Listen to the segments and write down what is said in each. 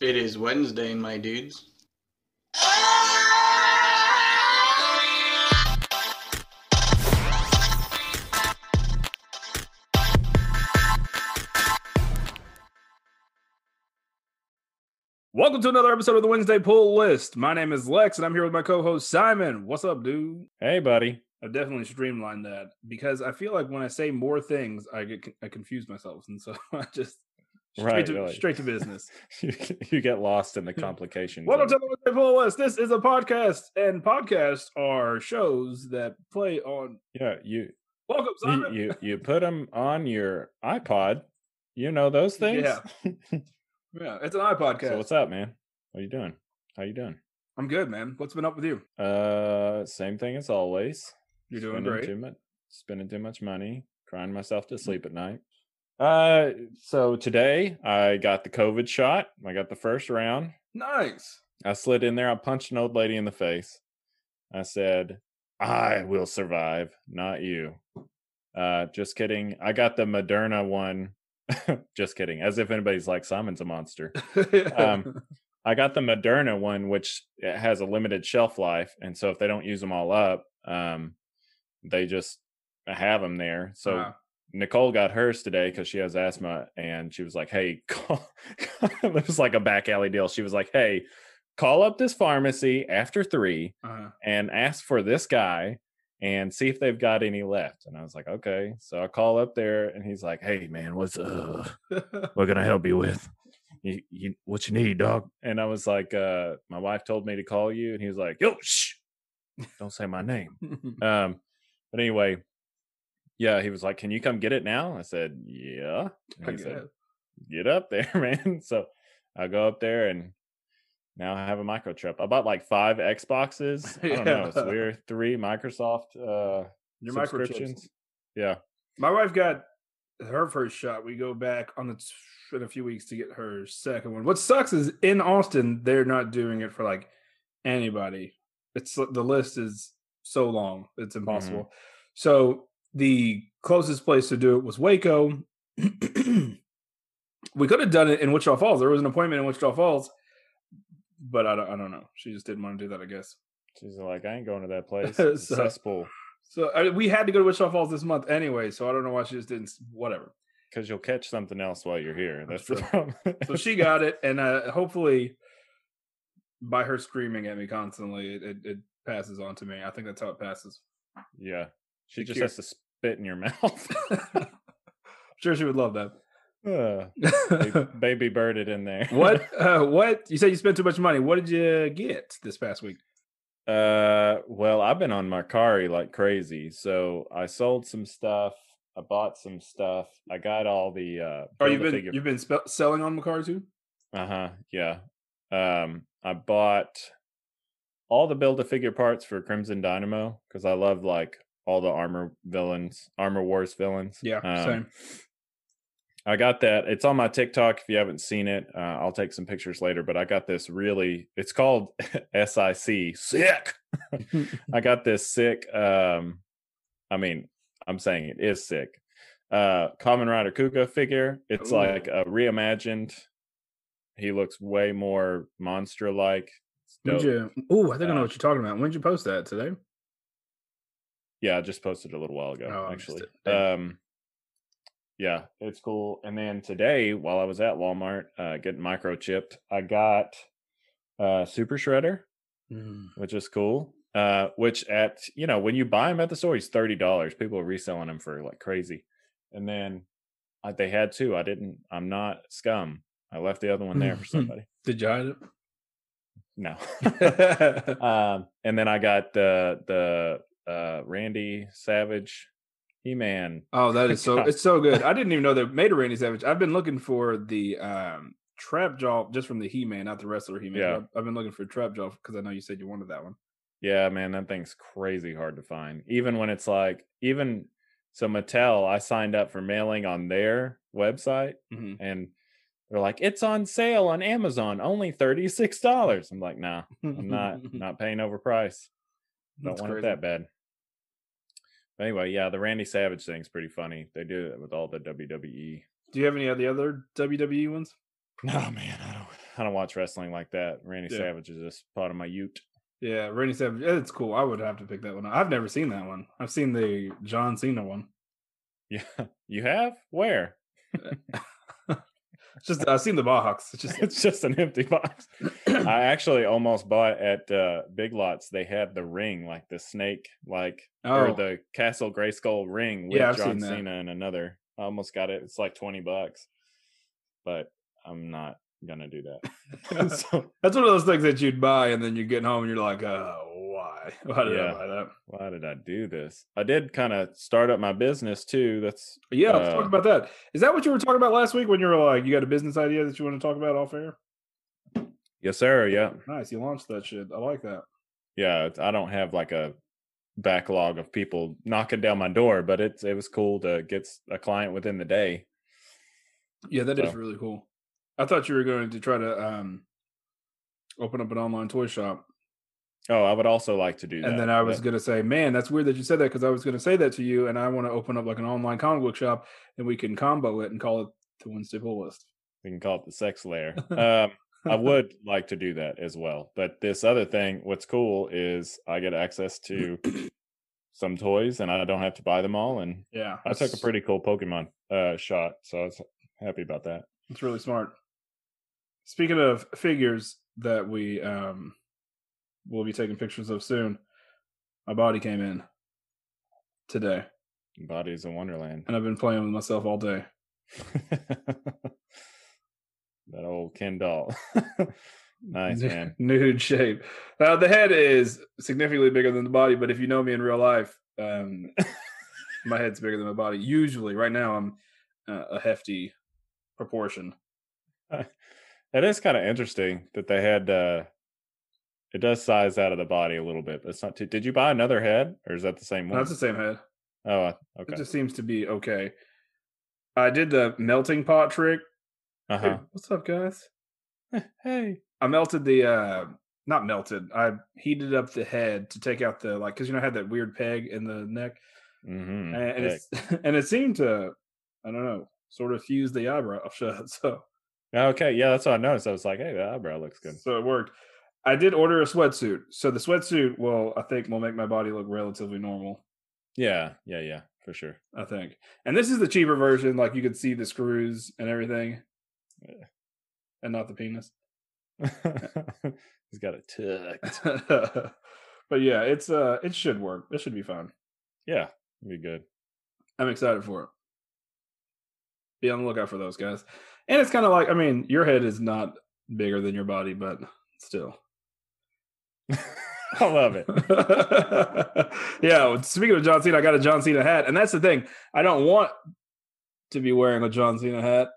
It is Wednesday, my dudes. Welcome to another episode of the Wednesday Pull List. My name is Lex, and I'm here with my co-host Simon. What's up, dude? Hey, buddy. I've definitely streamlined that because I feel like when I say more things, I get I confuse myself, and so I just straight Right, to really. straight to business. You, you get lost in the complications. Welcome to the List. This is a podcast, and podcasts are shows that play on. yeah, you Welcome, you, Simon. you you put them on your iPod. You know those things. Yeah. yeah, it's an iPodcast. so what's up, man? What are you doing? How you doing? I'm good, man. What's been up with you? Uh, same thing as always. You're doing Spending great. Too much, spending too much money, crying myself to sleep at night. Uh, so today I got the COVID shot. I got the first round. Nice. I slid in there. I punched an old lady in the face. I said, I will survive, not you. Uh, just kidding. I got the Moderna one. just kidding. As if anybody's like, Simon's a monster. Um, I got the Moderna one, which it has a limited shelf life. And so if they don't use them all up, um, they just have them there. So Wow. Nicole got hers today because she has asthma, and she was like, "Hey, call. it was like a back alley deal." She was like, "Hey, call up this pharmacy after three uh-huh. and ask for this guy and see if they've got any left." And I was like, "Okay." So I call up there, and he's like, "Hey, man, what's uh, what can I help you with? You, you, what you need, dog?" And I was like, uh, "My wife told me to call you," and he was like, "Yo, shh, don't say my name." Um, but anyway, yeah, he was like, "Can you come get it now?" I said, "Yeah." And he said, guess. "Get up there, man." So I go up there, and now I have a microchip. I bought like five Xboxes. I don't know. It's weird. Three Microsoft uh, Your microchips. subscriptions. Yeah, My wife got her first shot. We go back on the t- in a few weeks to get her second one. What sucks is in Austin they're not doing it for like anybody. It's the list is so long it's impossible. So the closest place to do it was Waco. we could have done it in Wichita Falls. There was an appointment in Wichita Falls, but I don't. I don't know. She just didn't want to do that. I guess. she's like, "I ain't going to that place. So- cesspool." So I, we had to go to Wichita Falls this month anyway. So I don't know why she just didn't. Whatever. Because you'll catch something else while you're here. That's That's, the problem. so she got it and uh hopefully by her screaming at me constantly it, it, it passes on to me i think that's how it passes yeah, she Be just has to spit in your mouth. i'm sure she would love Uh, that baby, baby birded in there. what uh what you said you spent too much money what did you get this past week Uh, well, I've been on Mercari like crazy. So I sold some stuff. I bought some stuff. I got all the uh. oh you've been Build-A-Figure- you've been spe- selling on Mercari too Uh huh. Yeah. Um, I bought all the build a figure parts for Crimson Dynamo because I love like all the armor villains, armor wars villains. yeah Um, same I got that. It's on my TikTok. If you haven't seen it, uh, I'll take some pictures later. But I got this really. It's called SIC. Sick. I got this sick. Um, I mean, I'm saying it is sick. Uh, Kamen Rider Kuuga figure. It's Ooh. like a reimagined. He looks way more monster like. Oh i think i know Uh, what you're talking about when did you post that today Yeah, I just posted a little while ago, Oh, actually. Um, yeah, it's cool. And then today, while I was at Walmart uh, getting microchipped, I got uh, Super Shredder, Mm. which is cool. Uh, which at you know when you buy them at the store, he's thirty dollars. People are reselling them for like crazy. And then uh, they had two. I didn't. I'm not scum. I left the other one there for somebody. did you hide No. it um, and then I got the the uh, Randy Savage He Man. Oh, that is so it's so good. I didn't even know they made a Randy Savage. I've been looking for the um trap jaw just from the He Man, not the wrestler He Man. Yeah. I've, I've been looking for trap jaw because I know you said you wanted that one. Yeah, man, that thing's crazy hard to find. Even when it's like, even so, Mattel, I signed up for mailing on their website, Mhm. and they're like, it's on sale on Amazon, only thirty six dollars. I'm like, nah, I'm not not paying over price. Don't That's want crazy. it that bad. Anyway, yeah, the Randy Savage thing's pretty funny. They do it with all the WWE. Do you have any of the other WWE ones? No, man, I don't. I don't watch wrestling like that. Randy Yeah. Savage is just part of my ute. Yeah, Randy Savage. Eh, it's cool. I would have to pick that one. up. I've never seen that one. I've seen the John Cena one. Yeah, you have where? Eh, It's just I've seen the box. It's just it's just an empty box. I actually almost bought at uh, Big Lots. They had the ring, like the snake, like or oh the Castle Grayskull ring with Yeah, John. Cena and another. I almost got it. It's like twenty bucks, but I'm not gonna do that. so, that's one of those things that you'd buy and then you get home and you're like, oh, why? Why did Yeah. I buy that? why did I do this? I did kind of start up my business too. That's yeah, let's talk Uh, about that. Is that what you were talking about last week when you were like, you got a business idea that you want to talk about off air? yes, sir. Yeah, Nice, you launched that shit. I like that. yeah. it's- I don't have like a backlog of people knocking down my door, but it's it was cool to get a client within the day. Yeah, that is So- really cool. I thought you were going to try to um open up an online toy shop. Oh, I would also like to do that. And then I was going to say, man, that's weird that you said that because I was going to say that to you. And I want to open up like an online comic book shop and we can combo it and call it the Wednesday Pull List. we can call it the sex layer. Um, I would like to do that as well. But this other thing, what's cool is I get access to some toys and I don't have to buy them all. And Yeah. I took a pretty cool Pokemon uh, shot. So I was happy about that. It's really smart. Speaking of figures that we um will be taking pictures of soon, my body came in today, Bodies of Wonderland. and I've been playing with myself all day. that old Ken doll. nice, man. Nude shape. Now the head is significantly bigger than the body, but if you know me in real life, um, my head's bigger than my body. Usually, right now I'm uh, a hefty proportion. It is kind of interesting that they had uh it does size out of the body a little bit, but it's not too did you buy another head or is that the same one? it's the same head. Oh okay. It just seems to be okay. I did the melting pot trick. Uh-huh. what's up, guys? Hey. I melted the uh not melted. I heated up the head to take out the like because you know I had that weird peg in the neck, Mm-hmm. and, and it's and it seemed to I don't know sort of fuse the eyebrow shut. So Okay, yeah, that's what I noticed. I was like, hey, the eyebrow looks good. so it worked. I did order a sweatsuit, so the sweatsuit will I think will make my body look relatively normal. Yeah, yeah, yeah, for sure. I think, and this is the cheaper version. Like you could see the screws and everything, Yeah. and not the penis. He's got it tucked. but yeah, it's uh it should work. It should be fun. Yeah, be good. I'm excited for it. Be on the lookout for those guys. And it's kind of like, I mean, your head is not bigger than your body, but still. I love it. yeah. Speaking of John Cena, I got a John Cena hat, and that's the thing. I don't want to be wearing a John Cena hat,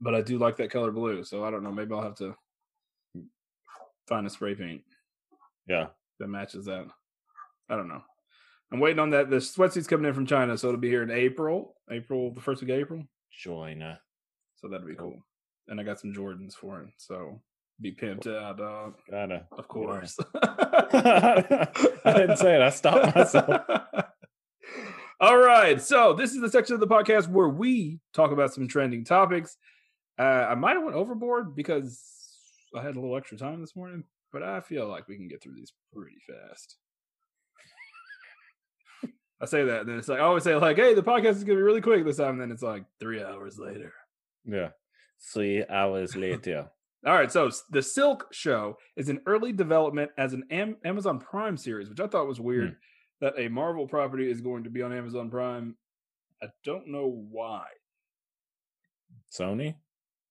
but I do like that color blue. So I don't know. Maybe I'll have to find a spray paint Yeah. that matches that. I don't know. I'm waiting on that. The sweatsuit's coming in from China, so it'll be here in April. April, the first week of April. Joiner. So that'd be Cool. cool. And I got some Jordans for it. So be pimped out, dog. Gotta. Of course. I didn't say it. I stopped myself. All right. So this is the section of the podcast where we talk about some trending topics. Uh, I might have went overboard because I had a little extra time this morning, but I feel like we can get through these pretty fast. I say that, and then it's like I always say, like, "Hey, the podcast is gonna be really quick this time." And then it's like three hours later. Yeah. Three hours later. All right, so the Silk Show is in early development as an Am- Amazon Prime series, which I thought was weird hmm. that a Marvel property is going to be on Amazon Prime. I don't know why. Sony?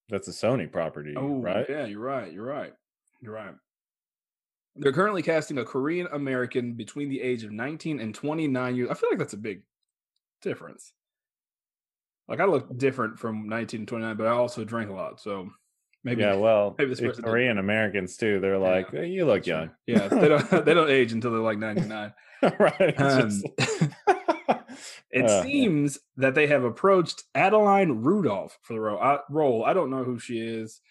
That's a Sony property, Oh, right? Yeah, you're right. You're right. You're right. They're currently casting a Korean American between the age of 19 and 29 years. I feel like that's a big difference. Like I look different from 19 to 29, but I also drink a lot, so maybe Yeah, well, maybe this the Korean Americans too. They're Yeah, like, "Hey, you look young. Yeah, they don't they don't age until they're like 99. right. Um, just- It Uh, seems that they have approached Adeline Rudolph for the ro- uh, role. I don't know who she is,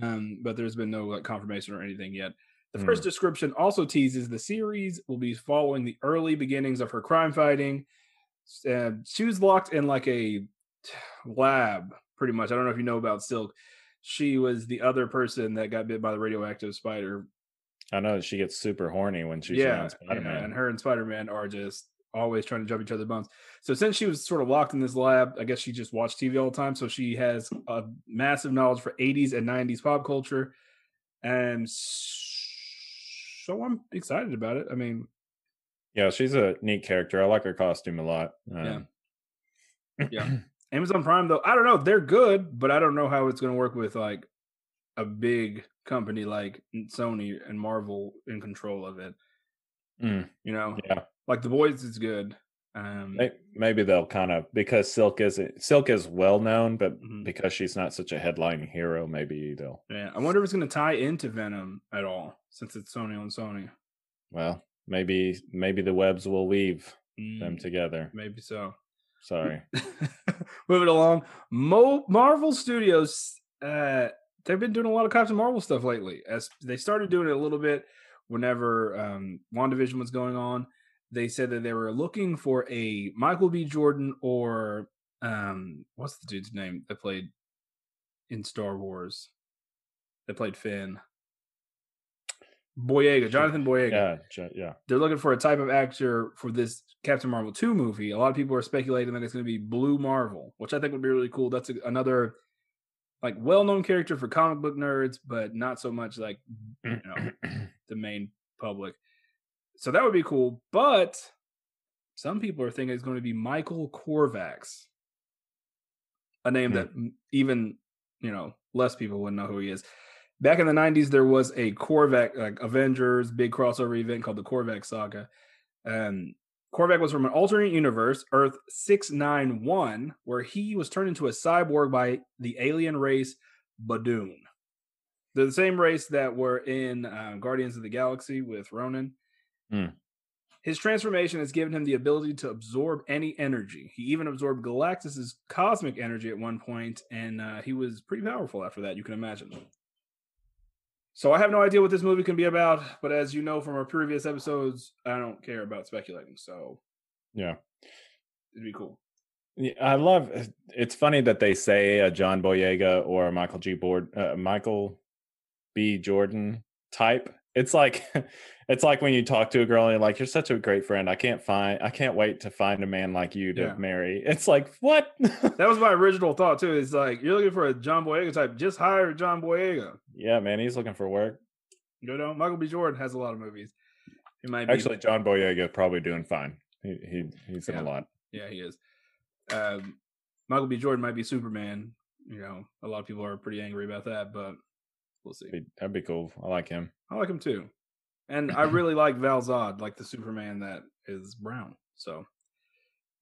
um, but there's been no like confirmation or anything yet. The Hmm. first description also teases the series will be following the early beginnings of her crime fighting. Uh, she was locked in like a lab, pretty much. I don't know if you know about Silk. She was the other person that got bit by the radioactive spider. I know she gets super horny when she's yeah, around Spider yeah, Man. and her and Spider Man are just always trying to jump each other's bones. So since she was sort of locked in this lab, I guess she just watched TV all the time. So she has a massive knowledge for 80s and 90s pop culture, and so I'm excited about it. I mean, yeah, she's a neat character. I like her costume a lot. Yeah. Um, Yeah. Amazon Prime though, I don't know. They're good, but I don't know how it's going to work with like a big company like Sony and Marvel in control of it. Mm, You know, yeah. like the boys is good. Um, Maybe they'll kind of because Silk is Silk is well known, but Mhm. because she's not such a headline hero, maybe they'll. yeah, I wonder if it's going to tie into Venom at all since it's Sony on Sony. Well, maybe maybe the webs will weave them Mm, together. maybe so. Sorry. Moving along, Mo- Marvel Studios. Uh, they've been doing a lot of Captain Marvel stuff lately. As they started doing it a little bit whenever um, WandaVision was going on. They said that they were looking for a Michael B. Jordan or um, what's the dude's name that played in Star Wars? That played Finn. Boyega, Jonathan Boyega yeah, yeah. they're looking for a type of actor for this Captain Marvel 2 movie. A lot of people are speculating that it's going to be Blue Marvel, which I think would be really cool. That's a, another like well-known character for comic book nerds, but not so much like you know the main public. So that would be cool. But some people are thinking it's going to be Michael Korvac, a name Hmm. that even you know less people wouldn't know who he is. Back in the '90s, there was a Korvac like Avengers big crossover event called the Korvac Saga. Um, Korvac was from an alternate universe, Earth 691, where he was turned into a cyborg by the alien race Badoon. They're the same race that were in uh, Guardians of the Galaxy with Ronan. Hmm. His transformation has given him the ability to absorb any energy. He even absorbed Galactus's cosmic energy at one point, and uh, he was pretty powerful after that. You can imagine. So I have no idea what this movie can be about, but as you know from our previous episodes, I don't care about speculating. So yeah. it'd be cool. Yeah, I love. It's funny that they say a John Boyega or a Michael G. Board, uh, Michael B. Jordan type. It's like, it's like when you talk to a girl and you're like, "You're such a great friend. I can't find, I can't wait to find a man like you to Yeah. marry." It's like what? That was my original thought too. it's like you're looking for a John Boyega type, just hire John Boyega. yeah, man, he's looking for work. You know, Michael B. Jordan has a lot of movies. He might be Actually, John Boyega probably doing fine. He, he he's in Yeah. a lot. Yeah, he is. Um, Michael B. Jordan might be Superman. You know, a lot of people are pretty angry about that, but we'll see. That'd be cool. I like him. I like him too, and I really like Val Zod, like the Superman that is brown. So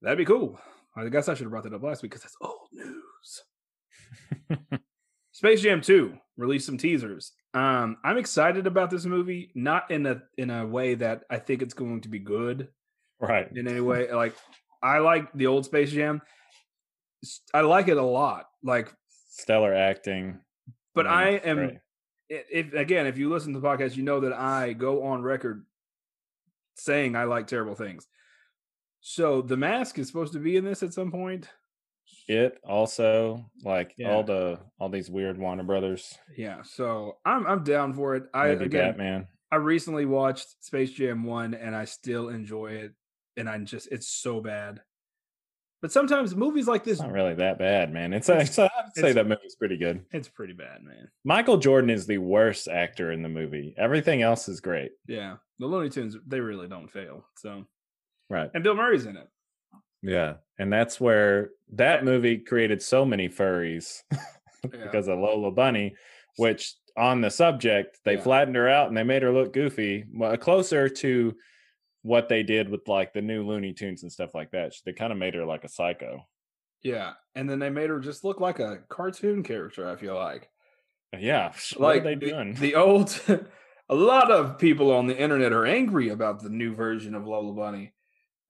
that'd be cool. I guess I should have brought that up last week because that's old news. Space Jam 2 released some teasers. Um, I'm excited about this movie, not in a in a way that I think it's going to be good right. in any way. Like I like the old Space Jam. I like it a lot. Like, Stellar acting. but Yeah, I am. If again, if you listen to the podcast, you know that I go on record saying I like terrible things. So the mask is supposed to be in this at some point. It also like Yeah. all the all these weird Warner Brothers. Yeah, so I'm I'm down for it. I Maybe again Batman. I recently watched Space Jam 1 and I still enjoy it and I'm just it's so bad. But sometimes movies like this It's not really that bad, man. It's, It's- it's I'd say it's- that movie's pretty good. it's pretty bad, man. Michael Jordan is the worst actor in the movie. Everything else is great. Yeah. The Looney Tunes they really don't fail. So Right. and Bill Murray's in it. Yeah. And that's where that movie created so many furries because of Lola Bunny, which on the subject, they Yeah. flattened her out and they made her look goofy, closer to what they did with like the new Looney Tunes and stuff like that. They kind of made her like a psycho. Yeah. And then they made her just look like a cartoon character, I feel like. Yeah. What like are they the- doing? The, old a lot of people on the internet are angry about the new version of Lola Bunny.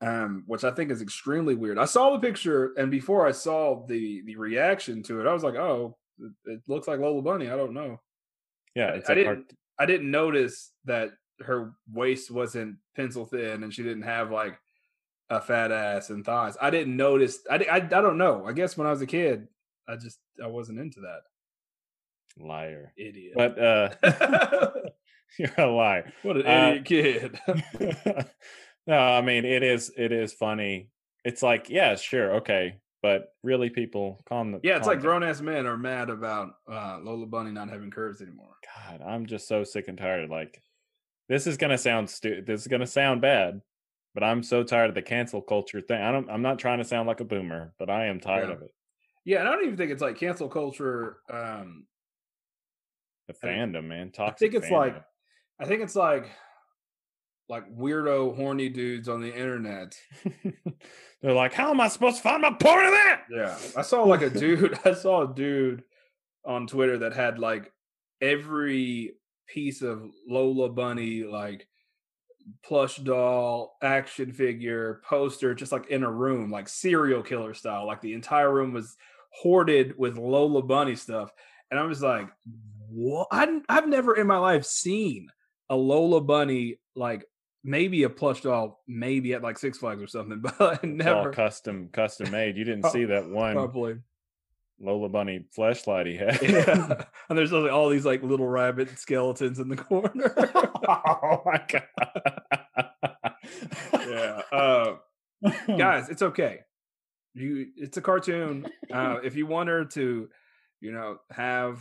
Um, which I think is extremely weird. I saw the picture and before I saw the the reaction to it, I was like, "Oh, it, it looks like Lola Bunny." I don't know. yeah. I- It's I a didn't- cart- I didn't notice that her waist wasn't pencil thin and she didn't have like a fat ass and thighs. I didn't notice. I, I, I don't know. I guess when I was a kid, I just I wasn't into that. Liar. Idiot. But uh you're a liar. what an uh, idiot kid. no, I mean it is it is funny. It's like, yeah, sure, okay. But really people calm the yeah, it's like grown ass men are mad about uh, Lola Bunny not having curves anymore. God, I'm just so sick and tired. Like, this is gonna sound stupid. This is gonna sound bad, but I'm so tired of the cancel culture thing. I don't. I'm not trying to sound like a boomer, but I am tired Yeah. of it. Yeah, and I don't even think it's like cancel culture. Um, The I- fandom, man. Toxic. I think it's like. I think it's like, like weirdo, horny dudes on the internet. They're like, how am I supposed to find my part of that? Yeah, I saw like a dude. I saw a dude on Twitter that had like every piece of Lola Bunny like plush doll, action figure, poster, just like in a room, like serial killer style. Like the entire room was hoarded with Lola Bunny stuff, and I was like, "What? I, I've never in my life seen a Lola Bunny like." Maybe a plush doll, maybe at like Six Flags or something, but It's all never custom, custom made. You didn't see that one probably. Lola Bunny flashlight he had. Yeah. and there's like all these like little rabbit skeletons in the corner. oh my god. yeah. Uh, guys, it's okay. You it's a cartoon. Uh if you want her to, you know, have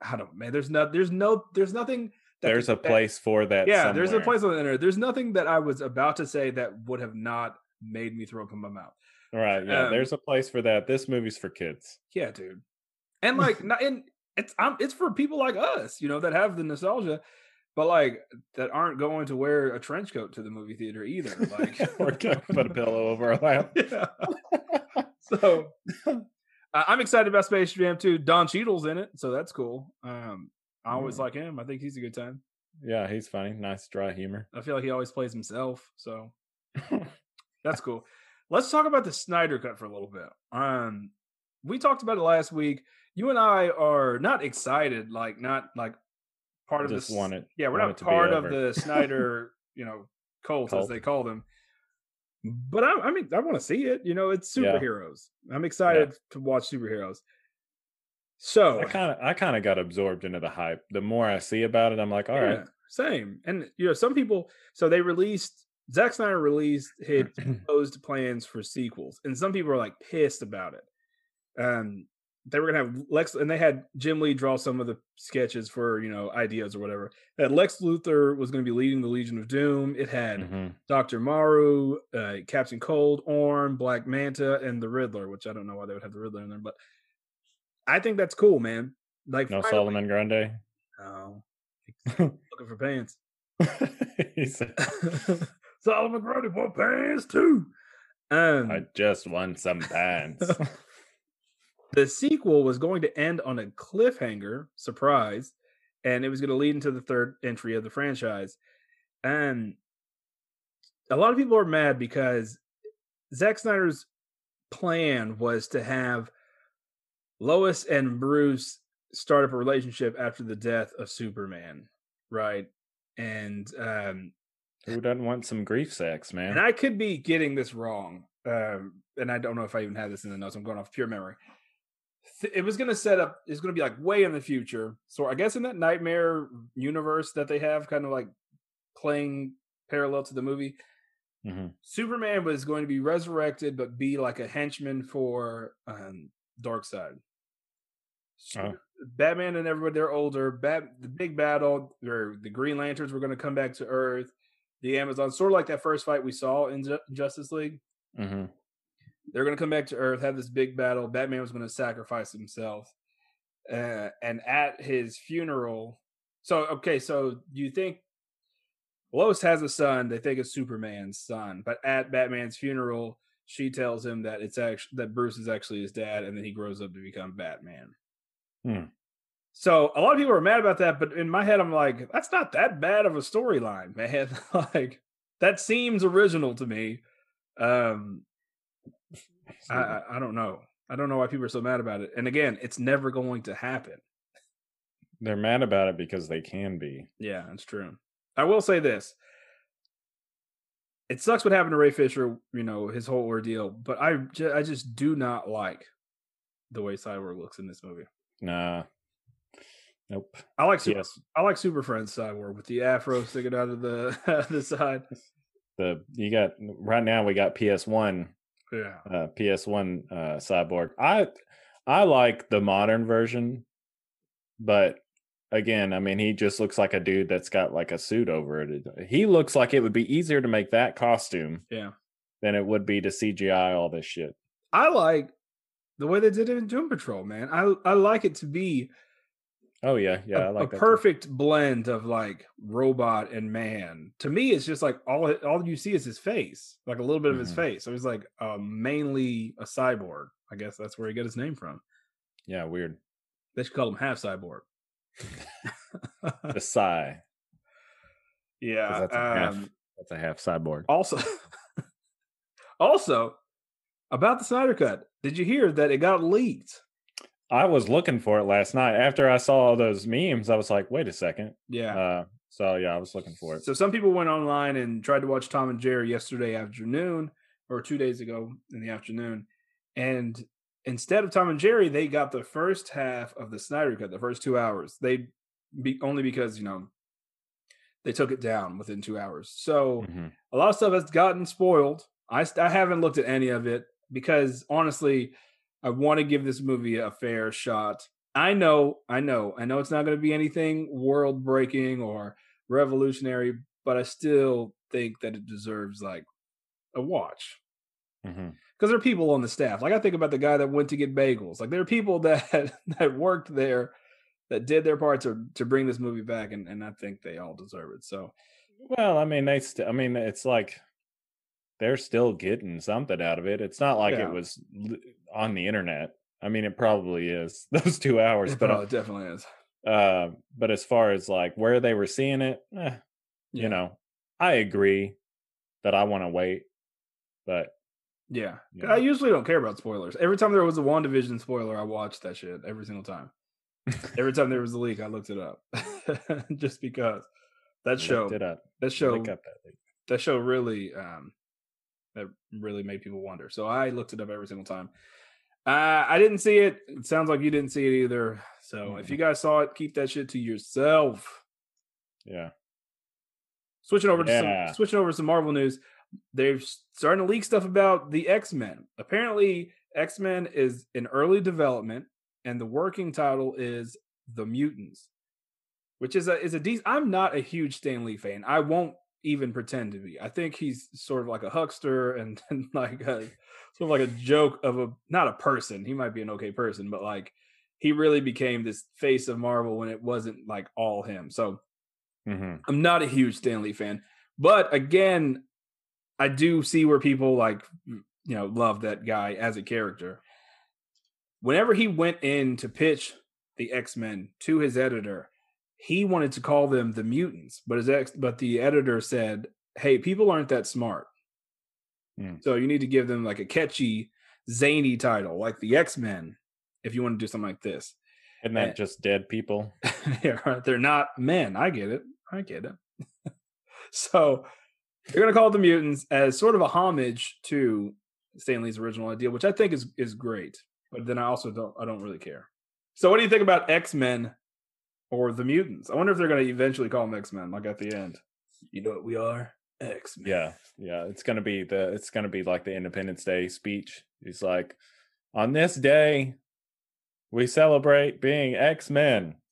I don't man, there's no there's no there's nothing that There's a could- that- place for that. yeah, there's a place on the internet. There's nothing that I was about to say that would have not made me throw up in my mouth. Right. Yeah. Um, there's a place for that. This movie's for kids. Yeah, dude. And like, not and it's um, it's for people like us, you know, that have the nostalgia, but like that aren't going to wear a trench coat to the movie theater either. Like, We're put a pillow over our lap. yeah. So uh, I'm excited about Space Jam 2. Don Cheadle's in it, so that's cool. Um, I always Mm. like him. I think he's a good time. Yeah, he's funny. Nice dry humor. I feel like he always plays himself, so that's cool. Let's talk about the Snyder cut for a little bit. Um, we talked about it last week. You and I are not excited, like not like part of Just this. want it- yeah, we're not part of the Snyder, you know, cult, as they call them. But I, I mean, I want to see it. You know, it's Yeah. superheroes. I'm excited to watch superheroes. So I kind of, I kind of got absorbed into the hype. The more I see about it, I'm like, all right. Yeah, same. And you know, some people. So they released. Zack Snyder released his proposed plans for sequels, and some people are like pissed about it. Um, they were gonna have Lex, and they had Jim Lee draw some of the sketches for you know ideas or whatever. That Lex Luthor was going to be leading the Legion of Doom. It had Mhm. Doctor Maru, uh, Captain Cold, Orm, Black Manta, and the Riddler. Which I don't know why they would have the Riddler in there, but I think that's cool, man. Like No finally- Solomon Grundy. Oh, looking for pants. said, Solomon Grundy want pants too. Um, I just won some pants. the sequel was going to end on a cliffhanger, surprise, and it was going to lead into the third entry of the franchise. And a lot of people are mad because Zack Snyder's plan was to have Lois and Bruce start up a relationship after the death of Superman, right? And um, Who doesn't want some grief sex, man? and I could be getting this wrong, um, and I don't know if I even had this in the notes. I'm going off pure memory. It was going to set up. It's going to be like way in the future. So I guess in that nightmare universe that they have, kind of like playing parallel to the movie, Mhm. Superman was going to be resurrected, but be like a henchman for um, Darkseid. Oh. Batman and everybody they're older. Bat the big battle, or the Green Lanterns were going to come back to Earth. The Amazon, sort of like that first fight we saw in Ju- Justice League. Mhm. They're going to come back to Earth, have this big battle. Batman was going to sacrifice himself, uh, and at his funeral. So okay, so you think Lois has a son? They think it's Superman's son, but at Batman's funeral, she tells him that it's actually that Bruce is actually his dad, and then he grows up to become Batman. Hmm. So a lot of people are mad about that, but in my head, I'm like, that's not that bad of a storyline, man. like that seems original to me. Um, I, I I don't know. I don't know why people are so mad about it. And again, it's never going to happen. They're mad about it because they can be. Yeah, that's true. I will say this. It sucks what happened to Ray Fisher, you know, his whole ordeal, but I I just do not like the way Cyborg looks in this movie. Nah. Nope. I like Super, Yes. I like Super Friends Cyborg with the afro sticking out of the the side. The you got right now we got PS1 Yeah. uh PS1 uh cyborg. I I like the modern version, but again, I mean he just looks like a dude that's got like a suit over it. He looks like it would be easier to make that costume Yeah. than it would be to CGI all this shit. I like the way they did it in Doom Patrol, man. I I like it to be Oh yeah, yeah, a, I like a that. too. perfect blend of like robot and man. To me, it's just like all all you see is his face, like a little bit of his Mhm. face. So he's like uh, mainly a cyborg. I guess that's where he got his name from. Yeah, weird. They should call him half cyborg. The sigh. yeah. that's a half. um, That's a half cyborg. also, also about the Snyder Cut. Did you hear that it got leaked? I was looking for it last night. After I saw all those memes, I was like, wait a second. Yeah. Uh, so yeah, I was looking for it. So some people went online and tried to watch Tom and Jerry yesterday afternoon or two days ago in the afternoon. And instead of Tom and Jerry, they got the first half of the Snyder cut, the first two hours. They be only because, you know, they took it down within two hours. So Mhm. a lot of stuff has gotten spoiled. I, I haven't looked at any of it because honestly, I want to give this movie a fair shot. I know, I know, I know it's not going to be anything world breaking or revolutionary, but I still think that it deserves like a watch mm-hmm. because there are people on the staff. Like I think about the guy that went to get bagels. Like there are people that that worked there that did their part to to bring this movie back, and and I think they all deserve it. So Well, I mean, they. St- I mean, it's like they're still getting something out of it. It's not like Yeah. it was on the internet. I mean, it probably is those two hours, it but probably definitely is. uh, but as far as like where they were seeing it, eh, Yeah. you know, I agree that I want to wait, but Yeah. Yeah. I usually don't care about spoilers. Every time there was a WandaVision spoiler, I watched that shit every single time. Every time there was a leak, I looked it up. Just because that show it up. that show up that that show really um that really made people wonder. So I looked it up every single time. Uh I didn't see it. It sounds like you didn't see it either. So if Mm-mm. you guys saw it, keep that shit to yourself. Yeah. Switching over to Yeah. some switching over to some Marvel news. They're starting to leak stuff about the X-Men. Apparently, X-Men is in early development, and the working title is The Mutants, which is a is a decent. I'm not a huge Stan Lee fan. I won't even pretend to be. I think he's sort of like a huckster and, and like a sort of like a joke of a not a person. He might be an okay person, but like he really became this face of Marvel when it wasn't like all him. So hmm I'm not a huge Stan Lee fan, but again, I do see where people like you know love that guy as a character. Whenever he went in to pitch the X Men to his editor, he wanted to call them the mutants, but his ex, but the editor said, "Hey, people aren't that smart, Hmm. so you need to give them like a catchy, zany title, like the X Men, if you want to do something like this." Isn't that Eh. just dead people? yeah, right. They're not men. I get it. I get it. so they're gonna call it the mutants as sort of a homage to Stan Lee's original idea, which I think is is great. But then I also don't I don't really care. So what do you think about X Men or the mutants? I wonder if they're gonna eventually call them X Men, like at the end. You know what we are? X Men. Yeah, yeah. It's gonna be the it's gonna be like the Independence Day speech. He's like, on this day, we celebrate being X Men.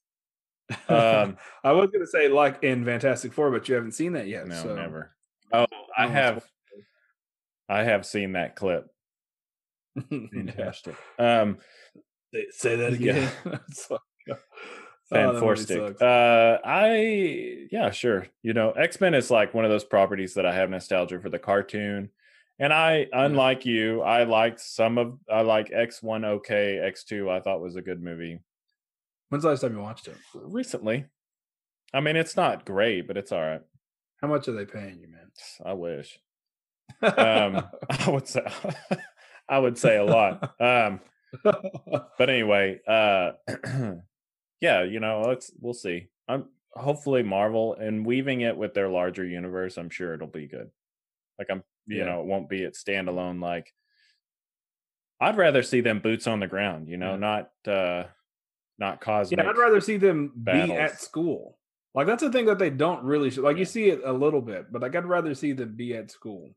Um, I was gonna say like in Fantastic Four, but you haven't seen that yet. no, so. never. Oh, I Oh, have, I have seen that clip. yeah. Fantastic. Um, Say, say that again. It's oh, Fantastic. Uh, I yeah, sure. You know, X Men is like one of those properties that I have nostalgia for the cartoon, and I, unlike you, I liked some of. I like X One OK, X Two. I thought was a good movie When's the last time you watched it? recently. I mean, it's not great, but it's all right. How much are they paying you, man? I wish. Um, I would say, I would say a lot. Um, but anyway, uh yeah, you know, let's we'll see. I'm hopefully Marvel and weaving it with their larger universe, I'm sure it'll be good. Like I'm you Yeah. know, it won't be it standalone like I'd rather see them boots on the ground, you know, Yeah. not uh not cosmic. Yeah, I'd rather see them be at school. Like that's the thing that they don't really show. Like Yeah. you see it a little bit, but like I'd rather see them be at school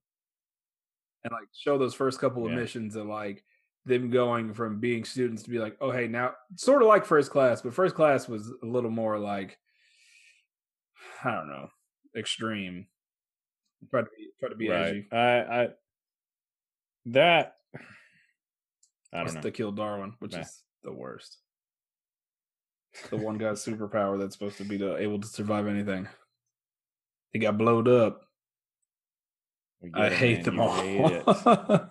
and like show those first couple of missions and like them going from being students to be like, oh hey, now sort of like first class, but first class was a little more like I don't know, extreme. Try to be try to be right. edgy. I, I that I don't That's know. to kill Darwin, which is the worst. The one guy's superpower that's supposed to be to, able to survive anything. He got blowed up. I get it, hate them all.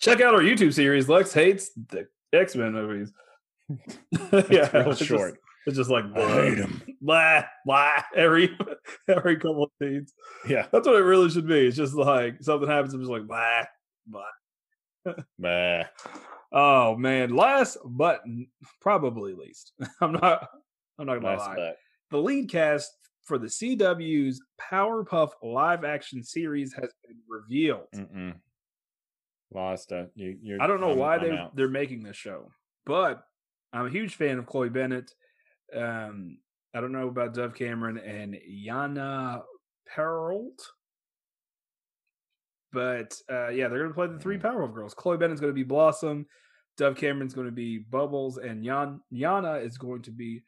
Check out our YouTube series. Lex hates the X Men movies. It's real it's just- short. it's just like I hate 'em. Blah blah every every couple of scenes. Yeah. That's what it really should be. It's just like something happens. I'm just like blah blah. Bah. Oh man, last but probably least. I'm not. I'm not gonna lie. The lead cast for the CW's Powerpuff live action series has been revealed. mm-mm. Lost. Uh, you, you're, I don't know I'm- why I'm they out. they're making this show, but I'm a huge fan of Chloe Bennet. Um, I don't know about Dove Cameron and Yana Perrault, but uh, yeah, they're gonna play the three Mm. Powerpuff Girls. Chloe Bennet's gonna be Blossom, Dove Cameron's gonna be Bubbles, and Yan- Yana is going to be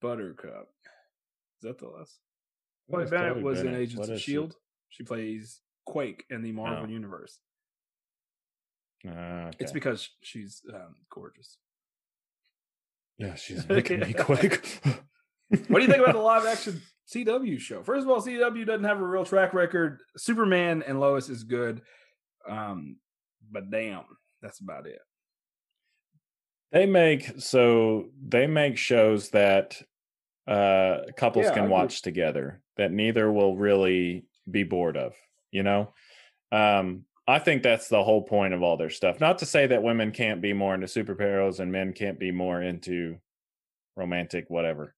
Buttercup. Is that the last? Chloe Bennet Chloe was in? Agents What of she? Shield. She plays Quake in the Marvel Oh. universe. Ah, It's because she's um, gorgeous. yeah, she's making me quick. What do you think about the live action CW show? First of all, CW doesn't have a real track record. Superman and Lois is good, um, but damn, that's about it. They make so they make shows that uh couples Yeah, can watch together that neither will really be bored of, you know? Um I think that's the whole point of all their stuff. Not to say that women can't be more into superheroes and men can't be more into romantic whatever.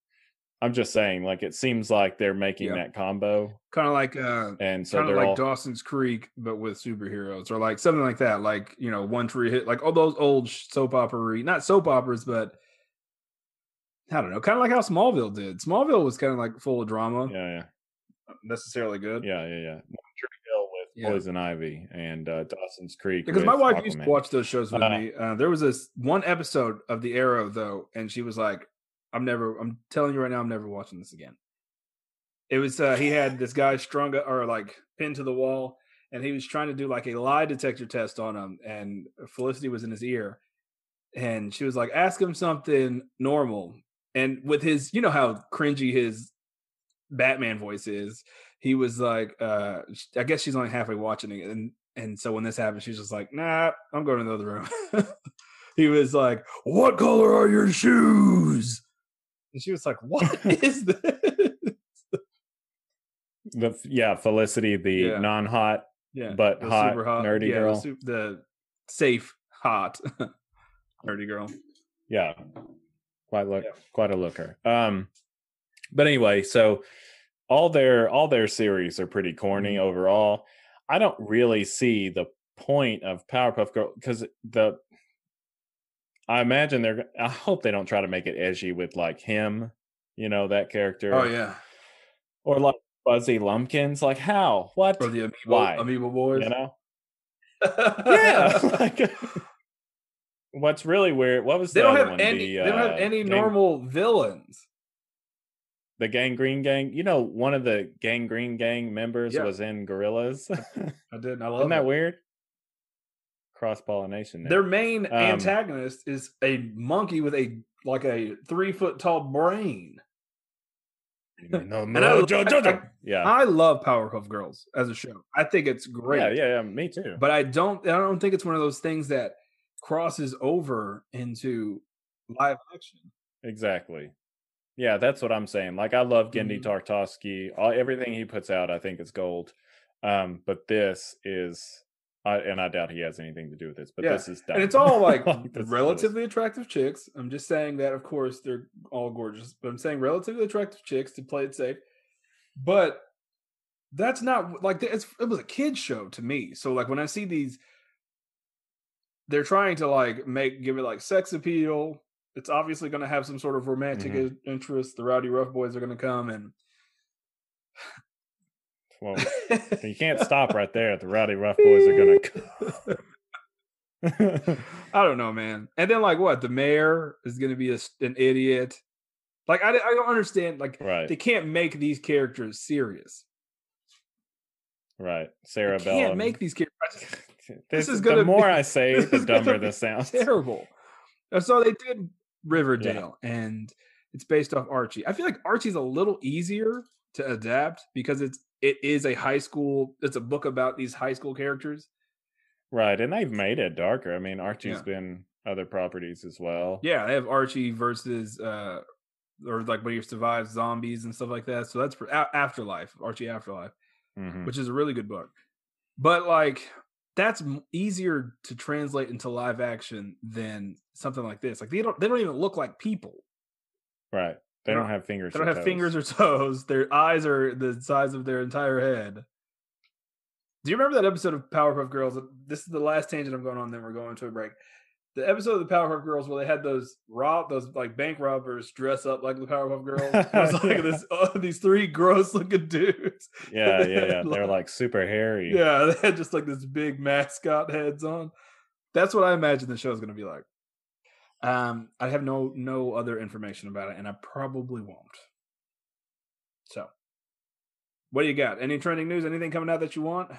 I'm just saying like it seems like they're making Yeah. that combo Kind of like uh, and so kind of they're like all Dawson's Creek, but with superheroes, or like something like that. Like you know, One Tree Hill, like all those old soap opera, not soap operas, but I don't know, kind of like how Smallville did. Smallville was kind of like full of drama, yeah, yeah. not necessarily good. Yeah, yeah, yeah. One Tree Hill with Yeah. Poison Ivy and uh Dawson's Creek. because my wife used to watch those shows with Uh, me. Uh, there was this one episode of The Arrow though, and she was like, "I'm never. I'm telling you right now, I'm never watching this again." It was uh, he had this guy strung or like pinned to the wall, and he was trying to do like a lie detector test on him, and Felicity was in his ear, and she was like, "Ask him something normal." And with his, you know how cringy his Batman voice is, he was like, uh, I guess she's only halfway watching it, and and so when this happened, she's just like, Nah, I'm going to the other room. he was like, What color are your shoes? And she was like, What is this? the yeah Felicity, the Yeah. non-hot Yeah, But the hot, nerdy yeah, girl. the, su- the safe hot nerdy girl. yeah quite look Yeah. quite a looker um but anyway so all their all their series are pretty corny Mhm. overall i don't really see the point of powerpuff girl because the i imagine they're i hope they don't try to make it edgy with like him you know that character Oh yeah, or like fuzzy lumpkins like how what or the Amoeba, Why? Amoeba boys. you know yeah like, what's really weird what was they the don't other have one? any. The, they don't have uh, any normal villains. The Gangreen Gang you know one of the Gangreen Gang members Yeah. was in Gorillaz I didn't. I love isn't that it. weird cross pollination Their main Um, antagonist is a monkey with a like a three foot tall brain. no, and I- I- yeah I love Powerpuff Girls as a show. I think it's great. yeah yeah yeah me too But I don't I don't think it's one of those things that crosses over into live action. exactly yeah that's what i'm saying like i love Genndy Mhm. Tartakovsky all everything he puts out i think is gold um but this is I, and i doubt he has anything to do with this but Yeah, this is dumb. And it's all like this is what it's- relatively attractive chicks. I'm just saying that of course they're all gorgeous, but I'm saying relatively attractive chicks to play it safe. But that's not like it's it was a kid show to me. So like when I see these they're trying to like make give it like sex appeal it's obviously going to have some sort of romantic Mhm. interest. The Rowdyruff Boys are going to come and Well, you can't stop right there. The Rowdyruff Boys are gonna. Come. I don't know, man. And then like what? The mayor is going to be a, an idiot. Like I, I don't understand. Like right, they can't make these characters serious. right. Sarah can't make these characters. This, is is gonna the more be- I say, the dumber be this sounds. Terrible. So they did Riverdale, and it's based off Archie. I feel like Archie's a little easier to adapt because it's it is a high school. It's a book about these high school characters. Right, and they've made it darker. I mean, Archie's Yeah. been other properties as well. Yeah, they have Archie versus uh or like when he survives zombies and stuff like that. So that's for a- Afterlife, Archie Afterlife, Mhm. which is a really good book. But like that's easier to translate into live action than something like this. Like they don't they don't even look like people. right. They They don't don't- have fingers. They don't or have toes. fingers or toes. Their eyes are the size of their entire head. Do you remember that episode of Powerpuff Girls? This is the last tangent I'm going on. Then we're going to a break. The episode of the Powerpuff Girls where they had those rob those like bank robbers dress up like the Powerpuff Girls. It was like Yeah. this oh, these three gross looking dudes. Yeah, yeah, yeah. had, They're like super hairy. Yeah, they had just like this big mascot heads on. That's what I imagine the show's going to be like. Um, I have no no other information about it, and I probably won't. So, what do you got? Any trending news? Anything coming out that you want?